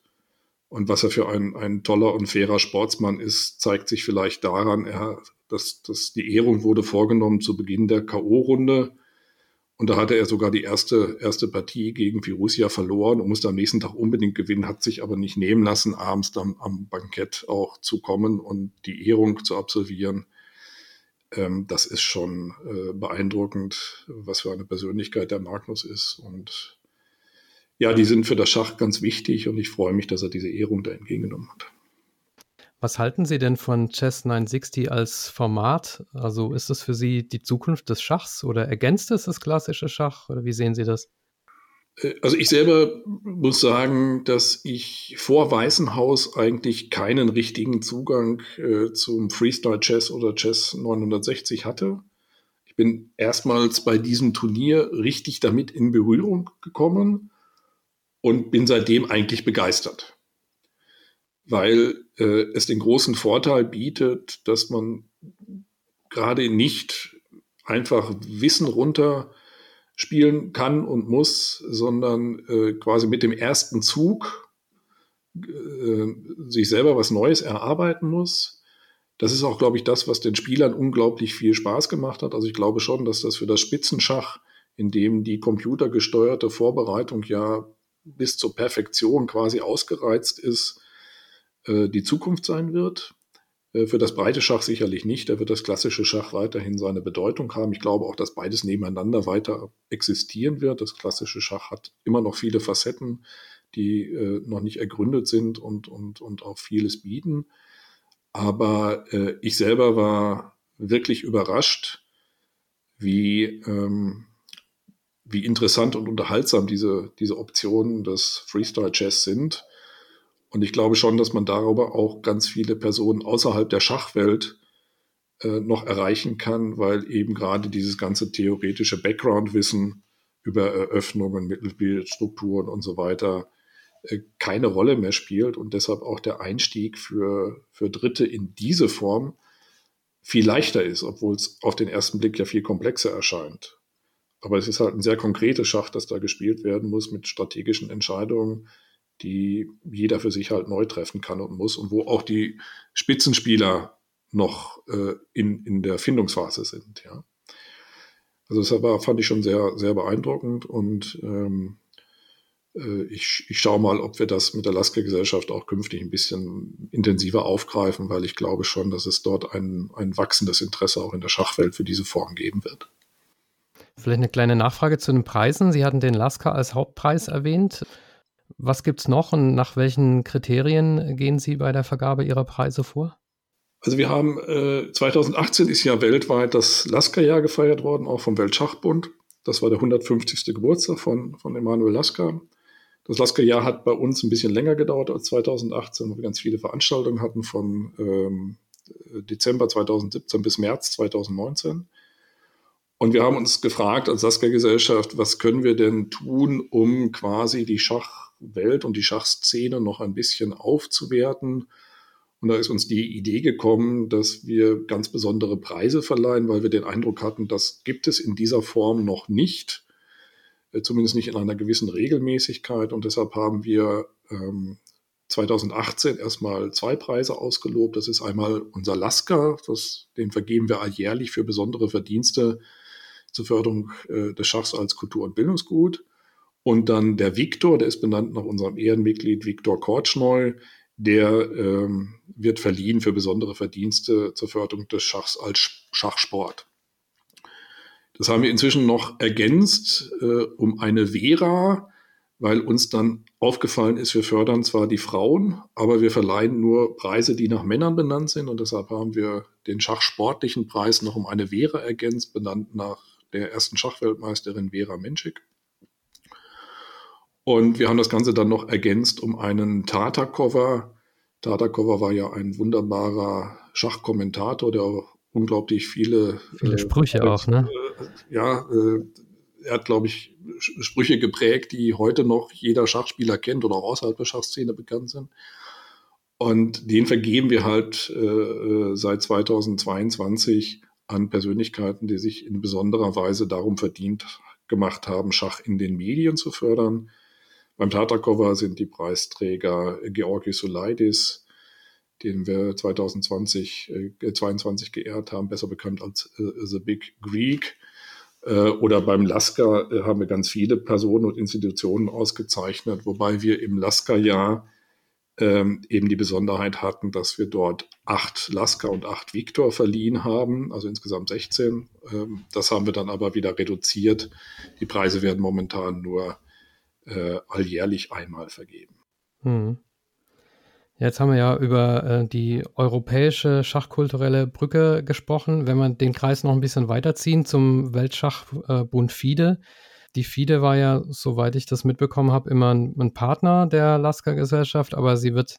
Und was er für ein, ein toller und fairer Sportsmann ist, zeigt sich vielleicht daran, er, das, das, die Ehrung wurde vorgenommen zu Beginn der K.O.-Runde. Und da hatte er sogar die erste, erste Partie gegen Firusia verloren und musste am nächsten Tag unbedingt gewinnen, hat sich aber nicht nehmen lassen, abends dann am Bankett auch zu kommen und die Ehrung zu absolvieren. Ähm, das ist schon äh, beeindruckend, was für eine Persönlichkeit der Magnus ist. Und ja, die sind für das Schach ganz wichtig und ich freue mich, dass er diese Ehrung da entgegengenommen hat. Was halten Sie denn von Chess 960 als Format? Also ist das für Sie die Zukunft des Schachs oder ergänzt es das klassische Schach oder wie sehen Sie das? Äh, also ich selber muss sagen, dass ich vor Weißenhaus eigentlich keinen richtigen Zugang äh, zum Freestyle Chess oder Chess 960 hatte. Ich bin erstmals bei diesem Turnier richtig damit in Berührung gekommen und bin seitdem eigentlich begeistert weil äh, es den großen Vorteil bietet, dass man gerade nicht einfach Wissen runter spielen kann und muss, sondern äh, quasi mit dem ersten Zug äh, sich selber was Neues erarbeiten muss. Das ist auch, glaube ich, das, was den Spielern unglaublich viel Spaß gemacht hat. Also ich glaube schon, dass das für das Spitzenschach, in dem die computergesteuerte Vorbereitung ja bis zur Perfektion quasi ausgereizt ist, äh, die Zukunft sein wird. Äh, für das breite Schach sicherlich nicht. Da wird das klassische Schach weiterhin seine Bedeutung haben. Ich glaube auch, dass beides nebeneinander weiter existieren wird. Das klassische Schach hat immer noch viele Facetten, die äh, noch nicht ergründet sind und, und, und auch vieles bieten. Aber ich selber war wirklich überrascht, wie, ähm, wie interessant und unterhaltsam diese, diese Optionen des Freestyle Chess sind und ich glaube schon, dass man darüber auch ganz viele Personen außerhalb der Schachwelt äh, noch erreichen kann, weil eben gerade dieses ganze theoretische Background-Wissen über Eröffnungen, Mittelbildstrukturen und so weiter äh, keine Rolle mehr spielt und deshalb auch der Einstieg für, für Dritte in diese Form viel leichter ist, obwohl es auf den ersten Blick ja viel komplexer erscheint. Aber es ist halt ein sehr konkretes Schach, das da gespielt werden muss mit strategischen Entscheidungen, die jeder für sich halt neu treffen kann und muss und wo auch die Spitzenspieler noch äh, in, in der Findungsphase sind, ja. Also das war, fand ich schon sehr, sehr beeindruckend und ähm, äh, ich, ich schaue mal, ob wir das mit der Lasker-Gesellschaft auch künftig ein bisschen intensiver aufgreifen, weil ich glaube schon, dass es dort ein, ein wachsendes Interesse auch in der Schachwelt für diese Form geben wird. Vielleicht eine kleine Nachfrage zu den Preisen. Sie hatten den Lasker als Hauptpreis erwähnt. Was gibt es noch und nach welchen Kriterien gehen Sie bei der Vergabe Ihrer Preise vor? Also wir haben äh, 2018 ist ja weltweit das Lasker-Jahr gefeiert worden, auch vom Weltschachbund. Das war der 150. Geburtstag von, von Emanuel Lasker. Das Lasker-Jahr hat bei uns ein bisschen länger gedauert als 2018, wo wir ganz viele Veranstaltungen hatten von ähm, Dezember 2017 bis März 2019. Und wir haben uns gefragt als Lasker-Gesellschaft, was können wir denn tun, um quasi die Schach Welt und die Schachszene noch ein bisschen aufzuwerten. Und da ist uns die Idee gekommen, dass wir ganz besondere Preise verleihen, weil wir den Eindruck hatten, das gibt es in dieser Form noch nicht, äh, zumindest nicht in einer gewissen Regelmäßigkeit. Und deshalb haben wir ähm, 2018 erstmal zwei Preise ausgelobt. Das ist einmal unser Lasker, das, den vergeben wir alljährlich für besondere Verdienste zur Förderung äh, des Schachs als Kultur- und Bildungsgut. Und dann der Viktor, der ist benannt nach unserem Ehrenmitglied Viktor Kortschneu, der ähm, wird verliehen für besondere Verdienste zur Förderung des Schachs als Schachsport. Das haben wir inzwischen noch ergänzt äh, um eine Vera, weil uns dann aufgefallen ist, wir fördern zwar die Frauen, aber wir verleihen nur Preise, die nach Männern benannt sind. Und deshalb haben wir den schachsportlichen Preis noch um eine Vera ergänzt, benannt nach der ersten Schachweltmeisterin Vera Menschik. Und wir haben das Ganze dann noch ergänzt um einen Tata-Cover. Tata-Cover war ja ein wunderbarer Schachkommentator, der auch unglaublich viele, viele Sprüche äh, auch, ne? Äh, ja, äh, er hat, glaube ich, Sprüche geprägt, die heute noch jeder Schachspieler kennt oder auch außerhalb der Schachszene bekannt sind. Und den vergeben wir halt äh, äh seit 2022 an Persönlichkeiten, die sich in besonderer Weise darum verdient gemacht haben, Schach in den Medien zu fördern. Beim Tatakova sind die Preisträger Georgi Sulaidis, den wir 2020, äh, 22 geehrt haben, besser bekannt als äh, The Big Greek. Äh, oder beim Lasker äh, haben wir ganz viele Personen und Institutionen ausgezeichnet, wobei wir im Lasker-Jahr ähm, eben die Besonderheit hatten, dass wir dort acht Lasker und acht Victor verliehen haben, also insgesamt 16. Ähm, das haben wir dann aber wieder reduziert. Die Preise werden momentan nur äh, alljährlich einmal vergeben. Hm. Jetzt haben wir ja über äh, die europäische schachkulturelle Brücke gesprochen. Wenn wir den Kreis noch ein bisschen weiterziehen zum Weltschachbund äh, FIDE. Die FIDE war ja, soweit ich das mitbekommen habe, immer ein, ein Partner der Lasker-Gesellschaft, aber sie wird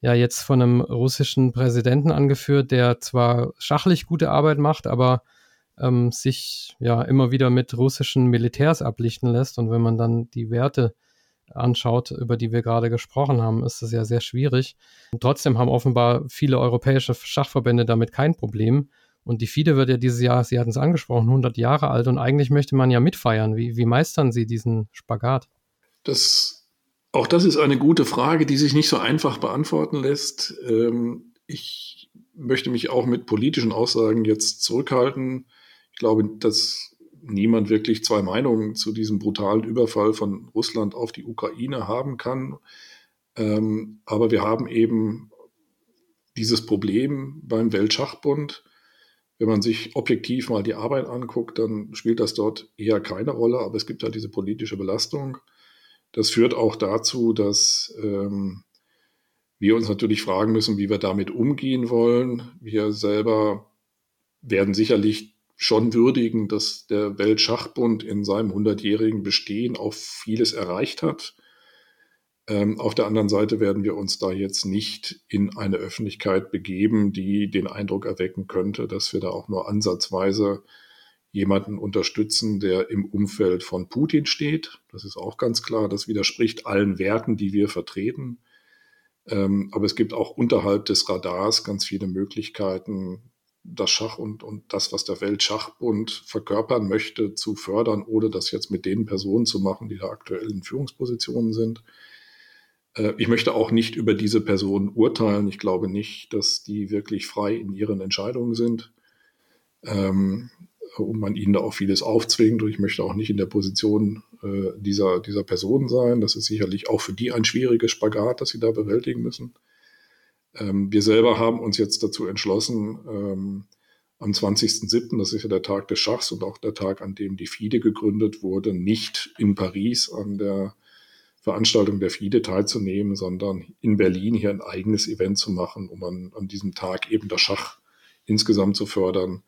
ja jetzt von einem russischen Präsidenten angeführt, der zwar schachlich gute Arbeit macht, aber ähm, sich ja immer wieder mit russischen Militärs ablichten lässt. Und wenn man dann die Werte anschaut, über die wir gerade gesprochen haben, ist es ja sehr schwierig. Und trotzdem haben offenbar viele europäische Schachverbände damit kein Problem. Und die FIDE wird ja dieses Jahr, Sie hatten es angesprochen, 100 Jahre alt und eigentlich möchte man ja mitfeiern. Wie, wie meistern Sie diesen Spagat? Das, auch das ist eine gute Frage, die sich nicht so einfach beantworten lässt. Ähm, ich möchte mich auch mit politischen Aussagen jetzt zurückhalten. Ich glaube, dass niemand wirklich zwei Meinungen zu diesem brutalen Überfall von Russland auf die Ukraine haben kann. Ähm, aber wir haben eben dieses Problem beim Weltschachbund, wenn man sich objektiv mal die Arbeit anguckt, dann spielt das dort eher keine Rolle, aber es gibt halt diese politische Belastung. Das führt auch dazu, dass ähm, wir uns natürlich fragen müssen, wie wir damit umgehen wollen. Wir selber werden sicherlich schon würdigen, dass der Weltschachbund in seinem 100-jährigen Bestehen auch vieles erreicht hat. Ähm, auf der anderen Seite werden wir uns da jetzt nicht in eine Öffentlichkeit begeben, die den Eindruck erwecken könnte, dass wir da auch nur ansatzweise jemanden unterstützen, der im Umfeld von Putin steht. Das ist auch ganz klar. Das widerspricht allen Werten, die wir vertreten. Ähm, aber es gibt auch unterhalb des Radars ganz viele Möglichkeiten, das Schach und, und das, was der Weltschachbund verkörpern möchte, zu fördern, ohne das jetzt mit den Personen zu machen, die da aktuell in Führungspositionen sind. Äh, ich möchte auch nicht über diese Personen urteilen. Ich glaube nicht, dass die wirklich frei in ihren Entscheidungen sind. Ähm, und man ihnen da auch vieles aufzwingt. Und ich möchte auch nicht in der Position äh, dieser, dieser Person sein. Das ist sicherlich auch für die ein schwieriges Spagat, das sie da bewältigen müssen. Ähm, wir selber haben uns jetzt dazu entschlossen, ähm, am 20.07., das ist ja der Tag des Schachs und auch der Tag, an dem die FIDE gegründet wurde, nicht in Paris an der Veranstaltung der FIDE teilzunehmen, sondern in Berlin hier ein eigenes Event zu machen, um an, an diesem Tag eben das Schach insgesamt zu fördern.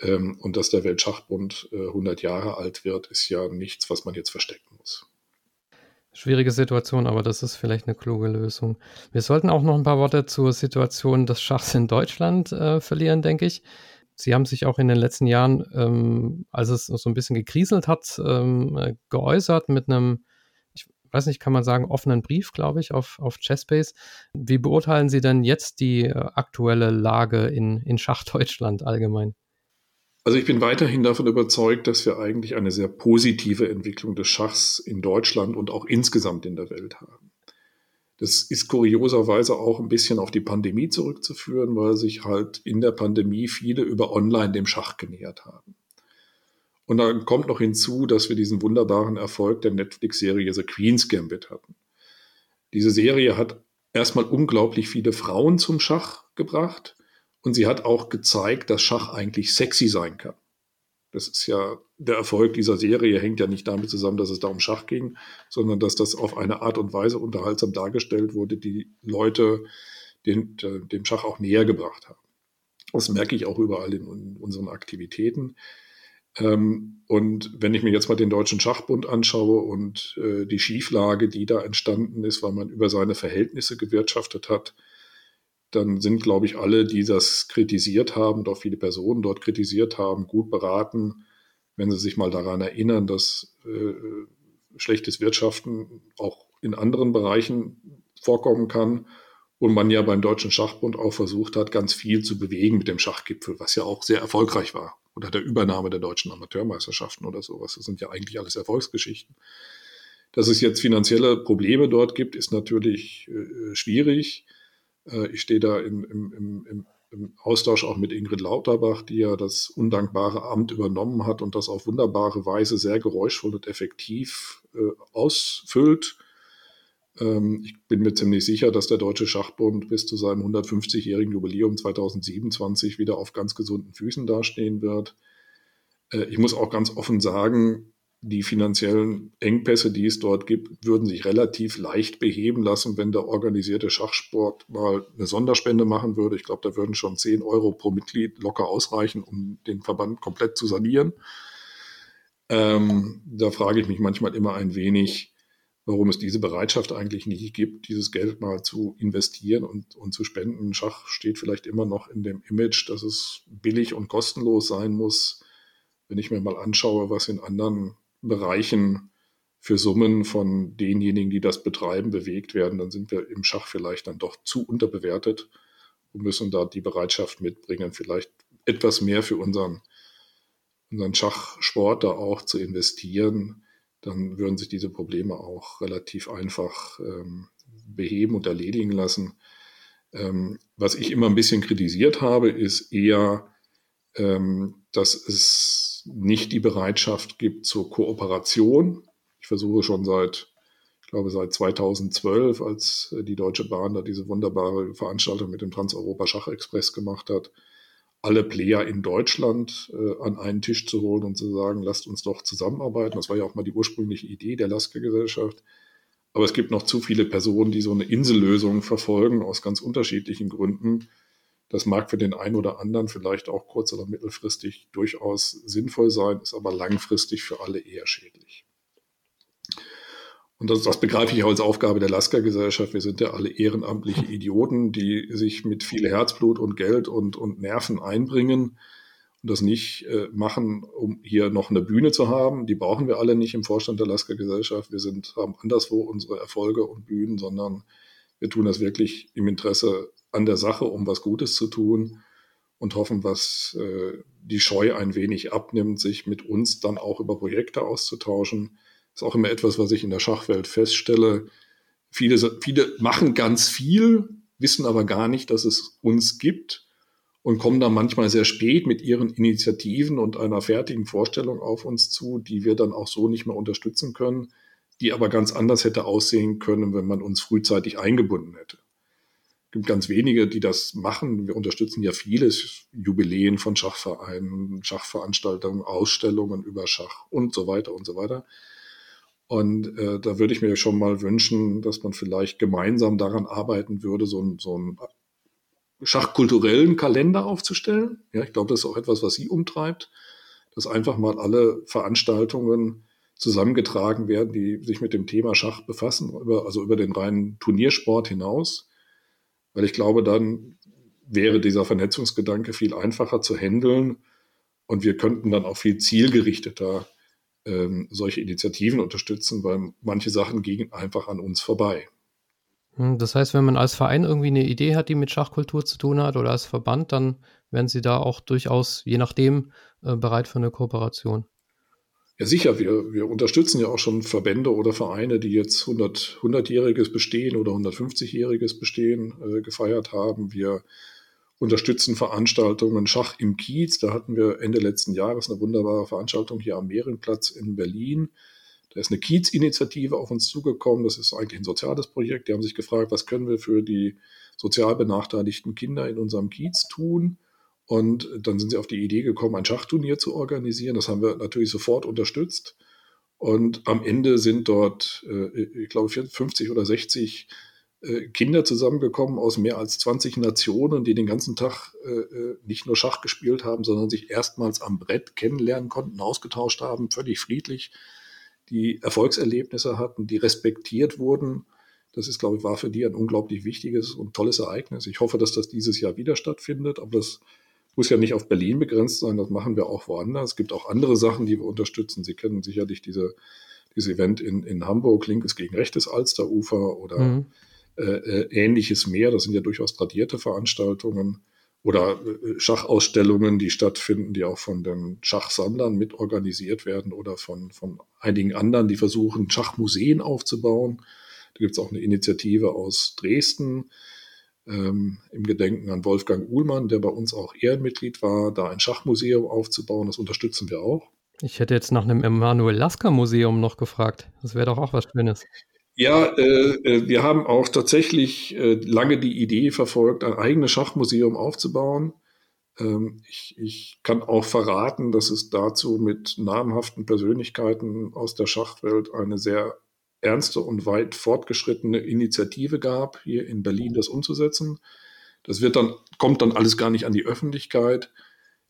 Ähm, und dass der Weltschachbund äh, 100 Jahre alt wird, ist ja nichts, was man jetzt verstecken muss. Schwierige Situation, aber das ist vielleicht eine kluge Lösung. Wir sollten auch noch ein paar Worte zur Situation des Schachs in Deutschland äh, verlieren, denke ich. Sie haben sich auch in den letzten Jahren, ähm, als es so ein bisschen gekriselt hat, ähm, äh, geäußert mit einem weiß nicht, kann man sagen, offenen Brief, glaube ich, auf, auf Chessbase. Wie beurteilen Sie denn jetzt die äh, aktuelle Lage in, in Schachdeutschland allgemein? Also ich bin weiterhin davon überzeugt, dass wir eigentlich eine sehr positive Entwicklung des Schachs in Deutschland und auch insgesamt in der Welt haben. Das ist kurioserweise auch ein bisschen auf die Pandemie zurückzuführen, weil sich halt in der Pandemie viele über Online dem Schach genähert haben. Und dann kommt noch hinzu, dass wir diesen wunderbaren Erfolg der Netflix-Serie The Queen's Gambit hatten. Diese Serie hat erstmal unglaublich viele Frauen zum Schach gebracht und sie hat auch gezeigt, dass Schach eigentlich sexy sein kann. Das ist ja der Erfolg dieser Serie hängt ja nicht damit zusammen, dass es da um Schach ging, sondern dass das auf eine Art und Weise unterhaltsam dargestellt wurde, die Leute den, dem Schach auch näher gebracht haben. Das merke ich auch überall in, in unseren Aktivitäten. Ähm, und wenn ich mir jetzt mal den Deutschen Schachbund anschaue und äh, die Schieflage, die da entstanden ist, weil man über seine Verhältnisse gewirtschaftet hat, dann sind, glaube ich, alle, die das kritisiert haben, doch viele Personen dort kritisiert haben, gut beraten, wenn sie sich mal daran erinnern, dass äh, schlechtes Wirtschaften auch in anderen Bereichen vorkommen kann und man ja beim Deutschen Schachbund auch versucht hat, ganz viel zu bewegen mit dem Schachgipfel, was ja auch sehr erfolgreich war oder der Übernahme der deutschen Amateurmeisterschaften oder sowas. Das sind ja eigentlich alles Erfolgsgeschichten. Dass es jetzt finanzielle Probleme dort gibt, ist natürlich äh, schwierig. Äh, ich stehe da im, im, im, im Austausch auch mit Ingrid Lauterbach, die ja das undankbare Amt übernommen hat und das auf wunderbare Weise sehr geräuschvoll und effektiv äh, ausfüllt. Ähm, ich bin mir ziemlich sicher, dass der Deutsche Schachbund bis zu seinem 150-jährigen Jubiläum 2027 wieder auf ganz gesunden Füßen dastehen wird. Äh, ich muss auch ganz offen sagen, die finanziellen Engpässe, die es dort gibt, würden sich relativ leicht beheben lassen, wenn der organisierte Schachsport mal eine Sonderspende machen würde. Ich glaube, da würden schon 10 Euro pro Mitglied locker ausreichen, um den Verband komplett zu sanieren. Ähm, da frage ich mich manchmal immer ein wenig, warum es diese Bereitschaft eigentlich nicht gibt, dieses Geld mal zu investieren und, und zu spenden. Schach steht vielleicht immer noch in dem Image, dass es billig und kostenlos sein muss. Wenn ich mir mal anschaue, was in anderen Bereichen für Summen von denjenigen, die das betreiben, bewegt werden, dann sind wir im Schach vielleicht dann doch zu unterbewertet und müssen da die Bereitschaft mitbringen, vielleicht etwas mehr für unseren, unseren Schachsport da auch zu investieren. Dann würden sich diese Probleme auch relativ einfach ähm, beheben und erledigen lassen. Ähm, was ich immer ein bisschen kritisiert habe, ist eher, ähm, dass es nicht die Bereitschaft gibt zur Kooperation. Ich versuche schon seit, ich glaube, seit 2012, als die Deutsche Bahn da diese wunderbare Veranstaltung mit dem Trans-Europa Schachexpress gemacht hat, alle Player in Deutschland äh, an einen Tisch zu holen und zu sagen, lasst uns doch zusammenarbeiten. Das war ja auch mal die ursprüngliche Idee der Lasker-Gesellschaft. Aber es gibt noch zu viele Personen, die so eine Insellösung verfolgen, aus ganz unterschiedlichen Gründen. Das mag für den einen oder anderen vielleicht auch kurz- oder mittelfristig durchaus sinnvoll sein, ist aber langfristig für alle eher schädlich. Und das, das begreife ich auch als Aufgabe der Lasker-Gesellschaft. Wir sind ja alle ehrenamtliche Idioten, die sich mit viel Herzblut und Geld und, und Nerven einbringen und das nicht äh, machen, um hier noch eine Bühne zu haben. Die brauchen wir alle nicht im Vorstand der Lasker-Gesellschaft. Wir sind, haben anderswo unsere Erfolge und Bühnen, sondern wir tun das wirklich im Interesse an der Sache, um was Gutes zu tun und hoffen, dass äh, die Scheu ein wenig abnimmt, sich mit uns dann auch über Projekte auszutauschen. Ist auch immer etwas, was ich in der Schachwelt feststelle. Viele, viele machen ganz viel, wissen aber gar nicht, dass es uns gibt und kommen dann manchmal sehr spät mit ihren Initiativen und einer fertigen Vorstellung auf uns zu, die wir dann auch so nicht mehr unterstützen können, die aber ganz anders hätte aussehen können, wenn man uns frühzeitig eingebunden hätte gibt ganz wenige, die das machen. Wir unterstützen ja vieles, Jubiläen von Schachvereinen, Schachveranstaltungen, Ausstellungen über Schach und so weiter und so weiter. Und äh, da würde ich mir schon mal wünschen, dass man vielleicht gemeinsam daran arbeiten würde, so, ein, so einen schachkulturellen Kalender aufzustellen. Ja, ich glaube, das ist auch etwas, was Sie umtreibt, dass einfach mal alle Veranstaltungen zusammengetragen werden, die sich mit dem Thema Schach befassen, über, also über den reinen Turniersport hinaus weil ich glaube, dann wäre dieser Vernetzungsgedanke viel einfacher zu handeln und wir könnten dann auch viel zielgerichteter ähm, solche Initiativen unterstützen, weil manche Sachen gingen einfach an uns vorbei. Hm, das heißt, wenn man als Verein irgendwie eine Idee hat, die mit Schachkultur zu tun hat oder als Verband, dann wären Sie da auch durchaus, je nachdem, äh, bereit für eine Kooperation. Ja, sicher. Wir, wir unterstützen ja auch schon Verbände oder Vereine, die jetzt 100, 100-jähriges Bestehen oder 150-jähriges Bestehen äh, gefeiert haben. Wir unterstützen Veranstaltungen Schach im Kiez. Da hatten wir Ende letzten Jahres eine wunderbare Veranstaltung hier am Mehrenplatz in Berlin. Da ist eine Kiez-Initiative auf uns zugekommen. Das ist eigentlich ein soziales Projekt. Die haben sich gefragt, was können wir für die sozial benachteiligten Kinder in unserem Kiez tun? Und dann sind sie auf die Idee gekommen, ein Schachturnier zu organisieren. Das haben wir natürlich sofort unterstützt. Und am Ende sind dort, äh, ich glaube, 50 oder 60 äh, Kinder zusammengekommen aus mehr als 20 Nationen, die den ganzen Tag äh, nicht nur Schach gespielt haben, sondern sich erstmals am Brett kennenlernen konnten, ausgetauscht haben, völlig friedlich, die Erfolgserlebnisse hatten, die respektiert wurden. Das ist, glaube ich, war für die ein unglaublich wichtiges und tolles Ereignis. Ich hoffe, dass das dieses Jahr wieder stattfindet, aber das muss ja nicht auf Berlin begrenzt sein, das machen wir auch woanders. Es gibt auch andere Sachen, die wir unterstützen. Sie kennen sicherlich diese, dieses Event in, in Hamburg, Linkes gegen rechtes Alsterufer oder mhm. Äh, äh, ähnliches mehr. Das sind ja durchaus tradierte Veranstaltungen oder äh, Schachausstellungen, die stattfinden, die auch von den Schachsammlern mitorganisiert werden oder von, von einigen anderen, die versuchen, Schachmuseen aufzubauen. Da gibt es auch eine Initiative aus Dresden, ähm, im Gedenken an Wolfgang Uhlmann, der bei uns auch Ehrenmitglied war, da ein Schachmuseum aufzubauen. Das unterstützen wir auch. Ich hätte jetzt nach einem Emanuel Lasker Museum noch gefragt. Das wäre doch auch was Schönes. Ja, äh, äh, wir haben auch tatsächlich äh, lange die Idee verfolgt, ein eigenes Schachmuseum aufzubauen. Ähm, ich, ich kann auch verraten, dass es dazu mit namhaften Persönlichkeiten aus der Schachwelt eine sehr ernste und weit fortgeschrittene Initiative gab, hier in Berlin das umzusetzen. Das wird dann, kommt dann alles gar nicht an die Öffentlichkeit.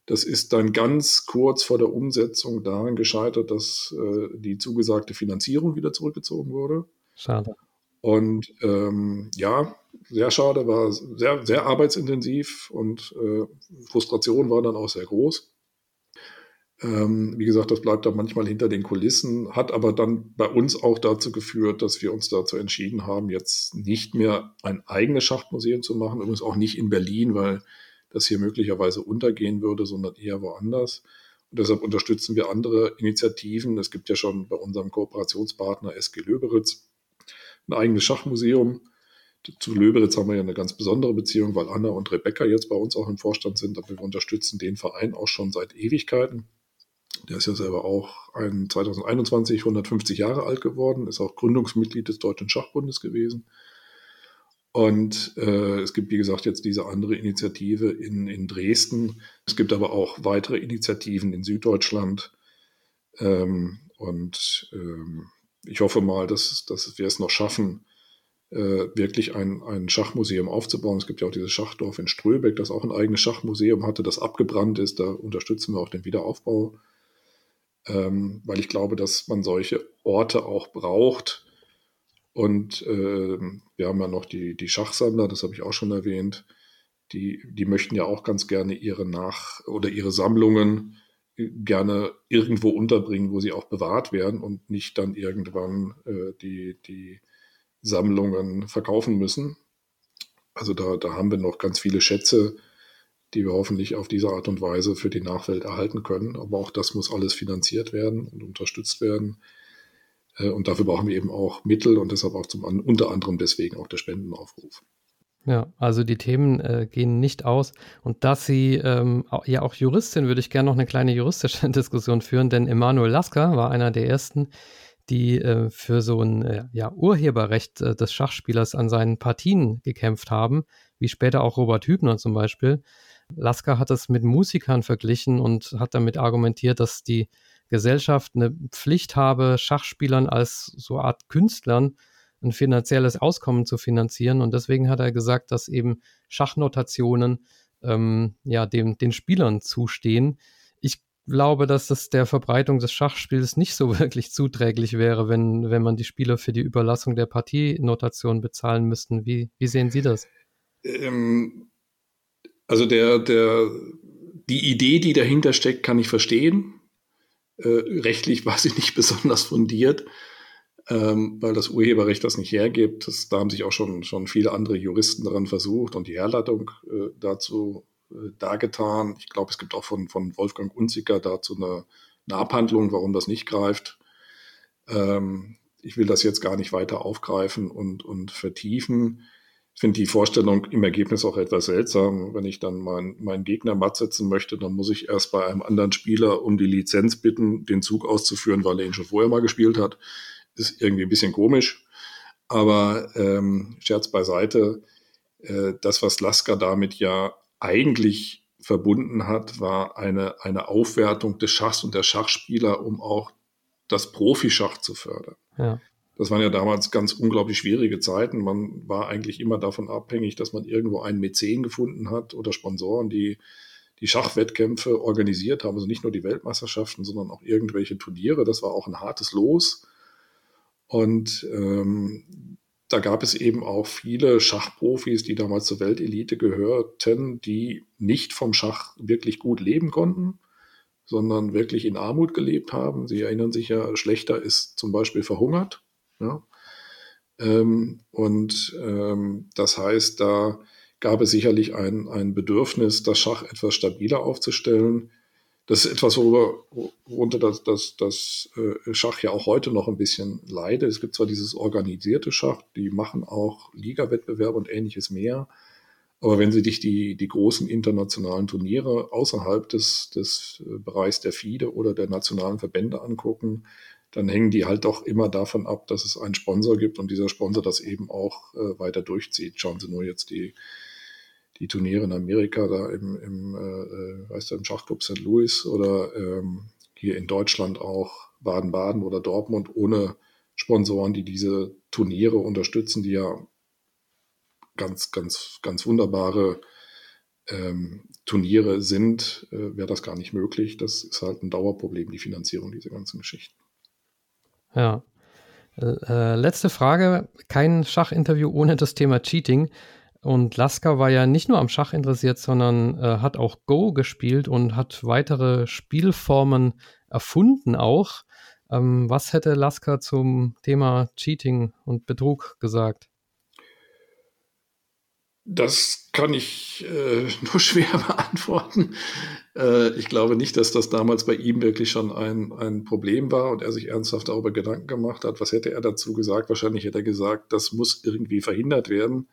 Das ist dann ganz kurz vor der Umsetzung daran gescheitert, dass äh, die zugesagte Finanzierung wieder zurückgezogen wurde. Schade. Und ähm, ja, sehr schade, war sehr, sehr arbeitsintensiv und äh, Frustration war dann auch sehr groß. Ähm, wie gesagt, das bleibt dann manchmal hinter den Kulissen, hat aber dann bei uns auch dazu geführt, dass wir uns dazu entschieden haben, jetzt nicht mehr ein eigenes Schachmuseum zu machen, übrigens auch nicht in Berlin, weil das hier möglicherweise untergehen würde, sondern eher woanders. Und deshalb unterstützen wir andere Initiativen. Es gibt ja schon bei unserem Kooperationspartner SG Löberitz ein eigenes Schachmuseum. Zu Löberitz haben wir ja eine ganz besondere Beziehung, weil Anna und Rebecca jetzt bei uns auch im Vorstand sind. Aber wir unterstützen den Verein auch schon seit Ewigkeiten. Der ist ja selber auch ein 2021 150 Jahre alt geworden, ist auch Gründungsmitglied des Deutschen Schachbundes gewesen. Und äh, es gibt, wie gesagt, jetzt diese andere Initiative in, in Dresden. Es gibt aber auch weitere Initiativen in Süddeutschland. Ähm, und ähm, ich hoffe mal, dass, dass wir es noch schaffen, äh, wirklich ein, ein Schachmuseum aufzubauen. Es gibt ja auch dieses Schachdorf in Ströbeck, das auch ein eigenes Schachmuseum hatte, das abgebrannt ist. Da unterstützen wir auch den Wiederaufbau ähm, weil ich glaube, dass man solche Orte auch braucht. Und äh, wir haben ja noch die, die Schachsammler, das habe ich auch schon erwähnt. Die, die möchten ja auch ganz gerne ihre Nach- oder ihre Sammlungen gerne irgendwo unterbringen, wo sie auch bewahrt werden und nicht dann irgendwann äh, die, die Sammlungen verkaufen müssen. Also da, da haben wir noch ganz viele Schätze, die wir hoffentlich auf diese Art und Weise für die Nachwelt erhalten können. Aber auch das muss alles finanziert werden und unterstützt werden. Äh, und dafür brauchen wir eben auch Mittel und deshalb auch zum, unter anderem deswegen auch der Spendenaufruf. Ja, also die Themen äh, gehen nicht aus. Und dass Sie ähm, ja auch Juristin, würde ich gerne noch eine kleine juristische Diskussion führen, denn Emanuel Lasker war einer der ersten, die äh, für so ein äh, ja, Urheberrecht äh, des Schachspielers an seinen Partien gekämpft haben, wie später auch Robert Hübner zum Beispiel. Lasker hat es mit Musikern verglichen und hat damit argumentiert, dass die Gesellschaft eine Pflicht habe, Schachspielern als so Art Künstlern ein finanzielles Auskommen zu finanzieren. Und deswegen hat er gesagt, dass eben Schachnotationen ähm, ja, dem, den Spielern zustehen. Ich glaube, dass das der Verbreitung des Schachspiels nicht so wirklich zuträglich wäre, wenn, wenn man die Spieler für die Überlassung der Partienotation bezahlen müssten. Wie, wie sehen Sie das? Ähm, also der, der, die Idee, die dahinter steckt, kann ich verstehen. Äh, rechtlich war sie nicht besonders fundiert, ähm, weil das Urheberrecht das nicht hergibt. Das, da haben sich auch schon, schon viele andere Juristen daran versucht und die Herleitung äh, dazu äh, dargetan. Ich glaube, es gibt auch von, von Wolfgang Unziger dazu eine, eine Abhandlung, warum das nicht greift. Ähm, ich will das jetzt gar nicht weiter aufgreifen und, und vertiefen. Ich finde die Vorstellung im Ergebnis auch etwas seltsam. Wenn ich dann meinen mein Gegner matt setzen möchte, dann muss ich erst bei einem anderen Spieler um die Lizenz bitten, den Zug auszuführen, weil er ihn schon vorher mal gespielt hat. Ist irgendwie ein bisschen komisch. Aber ähm, Scherz beiseite, äh, das, was Lasker damit ja eigentlich verbunden hat, war eine, eine Aufwertung des Schachs und der Schachspieler, um auch das Profischach zu fördern. Ja. Das waren ja damals ganz unglaublich schwierige Zeiten. Man war eigentlich immer davon abhängig, dass man irgendwo einen Mäzen gefunden hat oder Sponsoren, die die Schachwettkämpfe organisiert haben. Also nicht nur die Weltmeisterschaften, sondern auch irgendwelche Turniere. Das war auch ein hartes Los. Und ähm, da gab es eben auch viele Schachprofis, die damals zur Weltelite gehörten, die nicht vom Schach wirklich gut leben konnten, sondern wirklich in Armut gelebt haben. Sie erinnern sich ja, Schlechter ist zum Beispiel verhungert. Ja? Ähm, und ähm, das heißt, da gab es sicherlich ein, ein Bedürfnis, das Schach etwas stabiler aufzustellen. Das ist etwas, worüber, worunter das, das, das äh, Schach ja auch heute noch ein bisschen leidet. Es gibt zwar dieses organisierte Schach, die machen auch Liga-Wettbewerbe und ähnliches mehr, Aber wenn Sie sich die, die großen internationalen Turniere außerhalb des, des äh, Bereichs der FIDE oder der nationalen Verbände angucken, dann hängen die halt doch immer davon ab, dass es einen Sponsor gibt und dieser Sponsor das eben auch äh, weiter durchzieht. Schauen Sie nur jetzt die, die Turniere in Amerika, da im, im, äh, weißt du, im Schachclub St. Louis oder ähm, hier in Deutschland auch Baden-Baden oder Dortmund ohne Sponsoren, die diese Turniere unterstützen, die ja ganz, ganz, ganz wunderbare ähm, Turniere sind, äh, wäre das gar nicht möglich. Das ist halt ein Dauerproblem, die Finanzierung dieser ganzen Geschichten. Ja. Äh, letzte Frage. Kein Schachinterview ohne das Thema Cheating. Und Lasker war ja nicht nur am Schach interessiert, sondern äh, hat auch Go gespielt und hat weitere Spielformen erfunden auch. Ähm, was hätte Lasker zum Thema Cheating und Betrug gesagt? Das kann ich äh, nur schwer beantworten. Äh, ich glaube nicht, dass das damals bei ihm wirklich schon ein, ein Problem war und er sich ernsthaft darüber Gedanken gemacht hat. Was hätte er dazu gesagt? Wahrscheinlich hätte er gesagt, das muss irgendwie verhindert werden.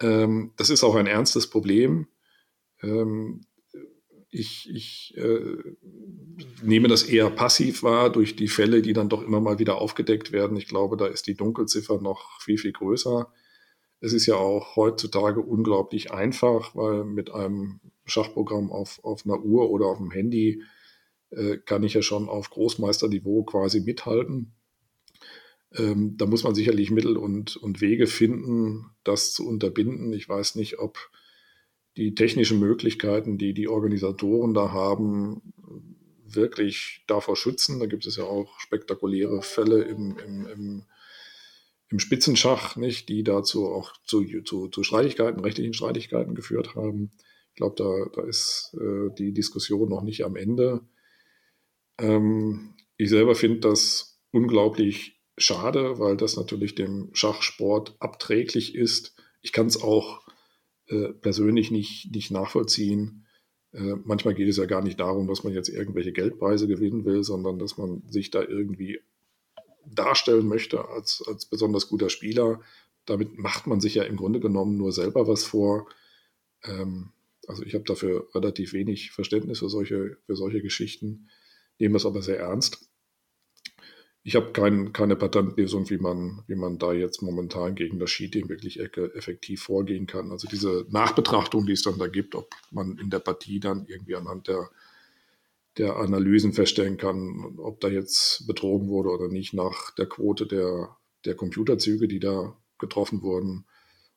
Ähm, das ist auch ein ernstes Problem. Ähm, ich, ich äh, nehme das eher passiv wahr durch die Fälle, die dann doch immer mal wieder aufgedeckt werden. Ich glaube, da ist die Dunkelziffer noch viel, viel größer. Es ist ja auch heutzutage unglaublich einfach, weil mit einem Schachprogramm auf, auf einer Uhr oder auf dem Handy äh, kann ich ja schon auf Großmeisterniveau quasi mithalten. Ähm, da muss man sicherlich Mittel und, und Wege finden, das zu unterbinden. Ich weiß nicht, ob die technischen Möglichkeiten, die die Organisatoren da haben, wirklich davor schützen. Da gibt es ja auch spektakuläre Fälle im, im, im im Spitzenschach, nicht, die dazu auch zu, zu, zu Streitigkeiten, rechtlichen Streitigkeiten geführt haben. Ich glaube, da, da ist äh, die Diskussion noch nicht am Ende. Ähm, ich selber finde das unglaublich schade, weil das natürlich dem Schachsport abträglich ist. Ich kann es auch äh, persönlich nicht, nicht nachvollziehen. Äh, manchmal geht es ja gar nicht darum, dass man jetzt irgendwelche Geldpreise gewinnen will, sondern dass man sich da irgendwie darstellen möchte als, als besonders guter Spieler. Damit macht man sich ja im Grunde genommen nur selber was vor. Ähm, also ich habe dafür relativ wenig Verständnis für solche, für solche Geschichten, nehme das aber sehr ernst. Ich habe kein, keine Patentlösung, wie man, wie man da jetzt momentan gegen das Cheating wirklich effektiv vorgehen kann. Also diese Nachbetrachtung, die es dann da gibt, ob man in der Partie dann irgendwie anhand der der Analysen feststellen kann, ob da jetzt betrogen wurde oder nicht nach der Quote der, der Computerzüge, die da getroffen wurden.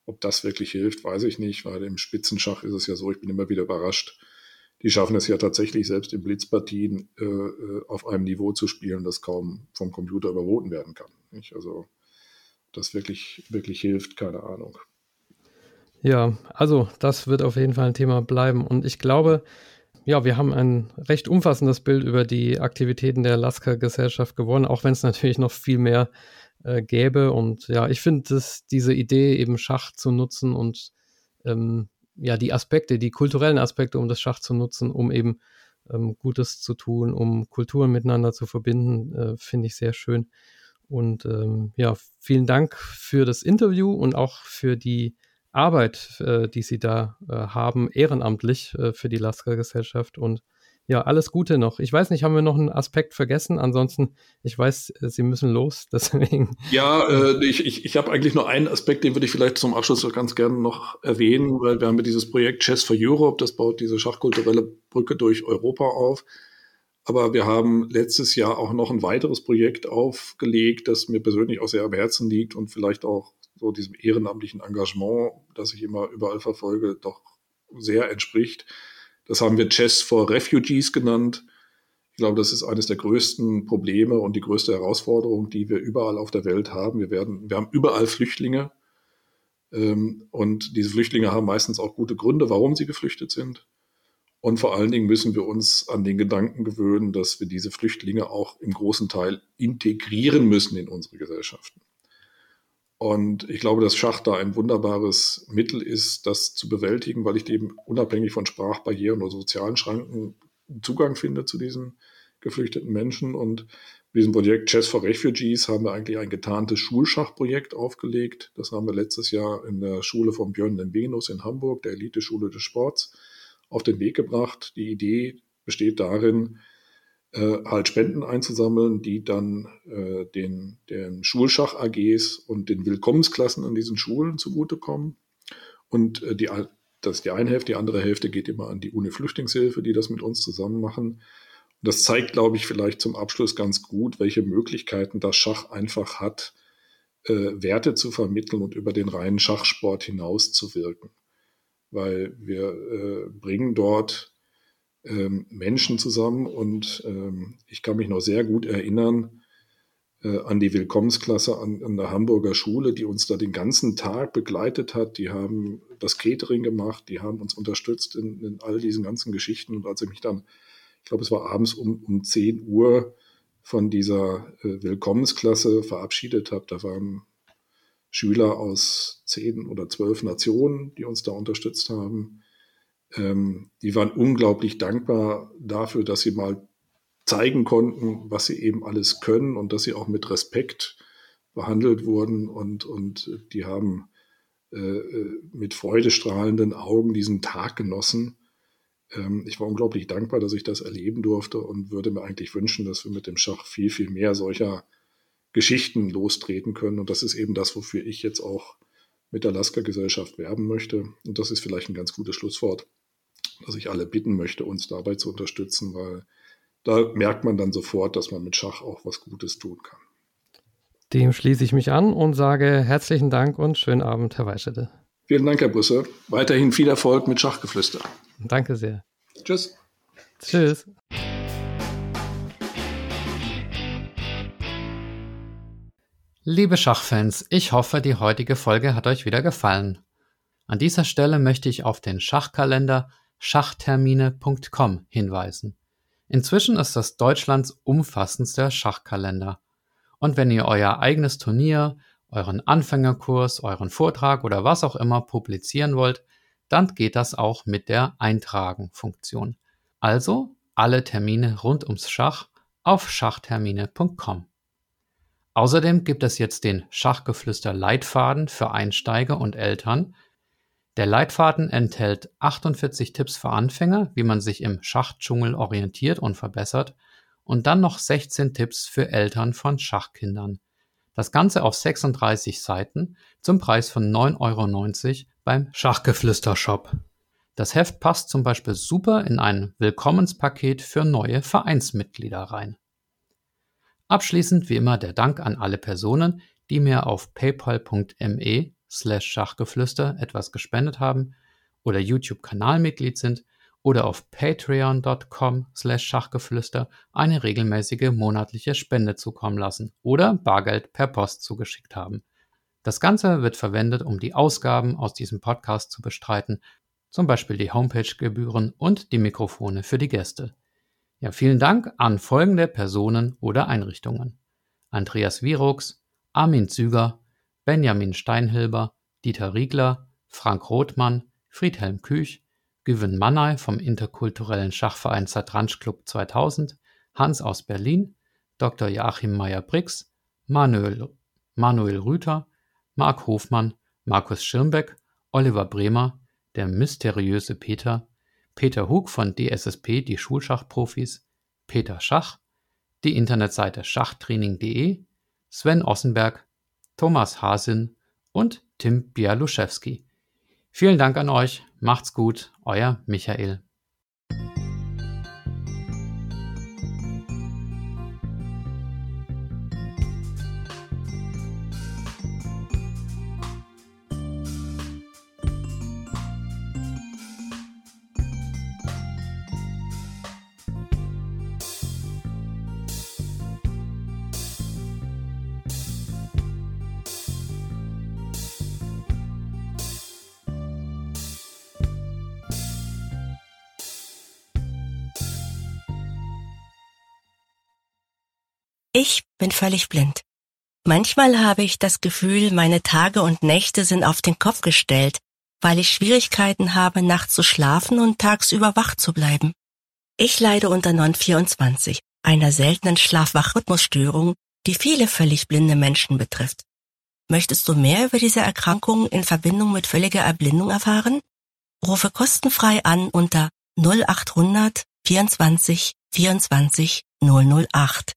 Ob das wirklich hilft, weiß ich nicht, weil im Spitzenschach ist es ja so, ich bin immer wieder überrascht. Die schaffen es ja tatsächlich selbst in Blitzpartien äh, äh auf einem Niveau zu spielen, das kaum vom Computer überboten werden kann. Nicht? Also das wirklich, wirklich hilft, keine Ahnung. Ja, also das wird auf jeden Fall ein Thema bleiben. Und ich glaube, ja, wir haben ein recht umfassendes Bild über die Aktivitäten der Lasker-Gesellschaft gewonnen, auch wenn es natürlich noch viel mehr äh, gäbe. Und ja, ich finde, diese Idee, eben Schach zu nutzen und ähm, ja, die Aspekte, die kulturellen Aspekte, um das Schach zu nutzen, um eben ähm, Gutes zu tun, um Kulturen miteinander zu verbinden, äh, finde ich sehr schön. Und ähm, ja, vielen Dank für das Interview und auch für die Arbeit, äh, die Sie da äh, haben, ehrenamtlich äh, für die Lasker-Gesellschaft. Und ja, alles Gute noch. Ich weiß nicht, haben wir noch einen Aspekt vergessen? Ansonsten, ich weiß, äh, Sie müssen los, deswegen. Ja, äh, ich, ich, ich habe eigentlich nur einen Aspekt, den würde ich vielleicht zum Abschluss ganz gerne noch erwähnen, weil wir haben ja dieses Projekt Chess for Europe, das baut diese schachkulturelle Brücke durch Europa auf. Aber wir haben letztes Jahr auch noch ein weiteres Projekt aufgelegt, das mir persönlich auch sehr am Herzen liegt und vielleicht auch so diesem ehrenamtlichen Engagement, das ich immer überall verfolge, doch sehr entspricht. Das haben wir Chess for Refugees genannt. Ich glaube, das ist eines der größten Probleme und die größte Herausforderung, die wir überall auf der Welt haben. Wir, werden, wir haben überall Flüchtlinge. Ähm, und diese Flüchtlinge haben meistens auch gute Gründe, warum sie geflüchtet sind. Und vor allen Dingen müssen wir uns an den Gedanken gewöhnen, dass wir diese Flüchtlinge auch im großen Teil integrieren müssen in unsere Gesellschaften. Und ich glaube, dass Schach da ein wunderbares Mittel ist, das zu bewältigen, weil ich eben unabhängig von Sprachbarrieren oder sozialen Schranken Zugang finde zu diesen geflüchteten Menschen. Und mit diesem Projekt Chess for Refugees haben wir eigentlich ein getarntes Schulschachprojekt aufgelegt. Das haben wir letztes Jahr in der Schule von Björn den Venus in Hamburg, der Elite-Schule des Sports, auf den Weg gebracht. Die Idee besteht darin, äh, halt Spenden einzusammeln, die dann äh, den, den Schulschach-AGs und den Willkommensklassen an diesen Schulen zugutekommen. Und äh, die, das ist die eine Hälfte, die andere Hälfte geht immer an die Uni-Flüchtlingshilfe, die das mit uns zusammen machen. Und das zeigt, glaube ich, vielleicht zum Abschluss ganz gut, welche Möglichkeiten das Schach einfach hat, äh, Werte zu vermitteln und über den reinen Schachsport hinaus zu wirken. Weil wir äh, bringen dort ähm, Menschen zusammen und ähm, ich kann mich noch sehr gut erinnern äh, an die Willkommensklasse an, an, der Hamburger Schule, die uns da den ganzen Tag begleitet hat. Die haben das Catering gemacht, die haben uns unterstützt in, in all diesen ganzen Geschichten. Und als ich mich dann, ich glaube, es war abends um, um 10 Uhr von dieser äh, Willkommensklasse verabschiedet habe, da waren Schüler aus zehn oder zwölf Nationen, die uns da unterstützt haben ähm, die waren unglaublich dankbar dafür, dass sie mal zeigen konnten, was sie eben alles können und dass sie auch mit Respekt behandelt wurden und, und die haben äh, äh mit freudestrahlenden Augen diesen Tag genossen. Ähm, ich war unglaublich dankbar, dass ich das erleben durfte und würde mir eigentlich wünschen, dass wir mit dem Schach viel, viel mehr solcher Geschichten lostreten können. Und das ist eben das, wofür ich jetzt auch mit der Lasker-Gesellschaft werben möchte. Und das ist vielleicht ein ganz gutes Schlusswort dass ich alle bitten möchte, uns dabei zu unterstützen, weil da merkt man dann sofort, dass man mit Schach auch was Gutes tun kann. Dem schließe ich mich an und sage herzlichen Dank und schönen Abend, Herr Weischede. Vielen Dank, Herr Brüsse. Weiterhin viel Erfolg mit Schachgeflüster. Danke sehr. Tschüss. Tschüss. Liebe Schachfans, ich hoffe, die heutige Folge hat euch wieder gefallen. An dieser Stelle möchte ich auf den Schachkalender schachtermine.com hinweisen. Inzwischen ist das Deutschlands umfassendster Schachkalender. Und wenn ihr euer eigenes Turnier, euren Anfängerkurs, euren Vortrag oder was auch immer publizieren wollt, dann geht das auch mit der Eintragen-Funktion. Also alle Termine rund ums Schach auf schachtermine.com. Außerdem gibt es jetzt den Schachgeflüster Leitfaden für Einsteiger und Eltern, der Leitfaden enthält 48 Tipps für Anfänger, wie man sich im Schachdschungel orientiert und verbessert, und dann noch 16 Tipps für Eltern von Schachkindern. Das Ganze auf 36 Seiten zum Preis von 9,90 Euro beim Schachgeflüster-Shop. Das Heft passt zum Beispiel super in ein Willkommenspaket für neue Vereinsmitglieder rein. Abschließend wie immer der Dank an alle Personen, die mir auf paypal.me slash Schachgeflüster etwas gespendet haben oder YouTube-Kanalmitglied sind oder auf patreon.com slash Schachgeflüster eine regelmäßige monatliche Spende zukommen lassen oder Bargeld per Post zugeschickt haben. Das Ganze wird verwendet, um die Ausgaben aus diesem Podcast zu bestreiten, zum Beispiel die Homepage-Gebühren und die Mikrofone für die Gäste. Ja, vielen Dank an folgende Personen oder Einrichtungen. Andreas Virux, Armin Züger, Benjamin Steinhilber, Dieter Riegler, Frank Rothmann, Friedhelm Küch, Güven Mannay vom interkulturellen Schachverein Zatransch Club 2000, Hans aus Berlin, Dr. Joachim Meyer-Brix, Manuel, Manuel Rüther, Marc Hofmann, Markus Schirmbeck, Oliver Bremer, der mysteriöse Peter, Peter Hug von DSSP, die Schulschachprofis, Peter Schach, die Internetseite schachtraining.de, Sven Ossenberg, Thomas Hasin und Tim Bialuszewski. Vielen Dank an euch, macht's gut, euer Michael. Bin völlig blind. Manchmal habe ich das Gefühl, meine Tage und Nächte sind auf den Kopf gestellt, weil ich Schwierigkeiten habe, nachts zu schlafen und tagsüber wach zu bleiben. Ich leide unter Non 24 einer seltenen Schlaf-Wach-Rhythmusstörung, die viele völlig blinde Menschen betrifft. Möchtest du mehr über diese Erkrankung in Verbindung mit völliger Erblindung erfahren? Rufe kostenfrei an unter 0800 24 24 008.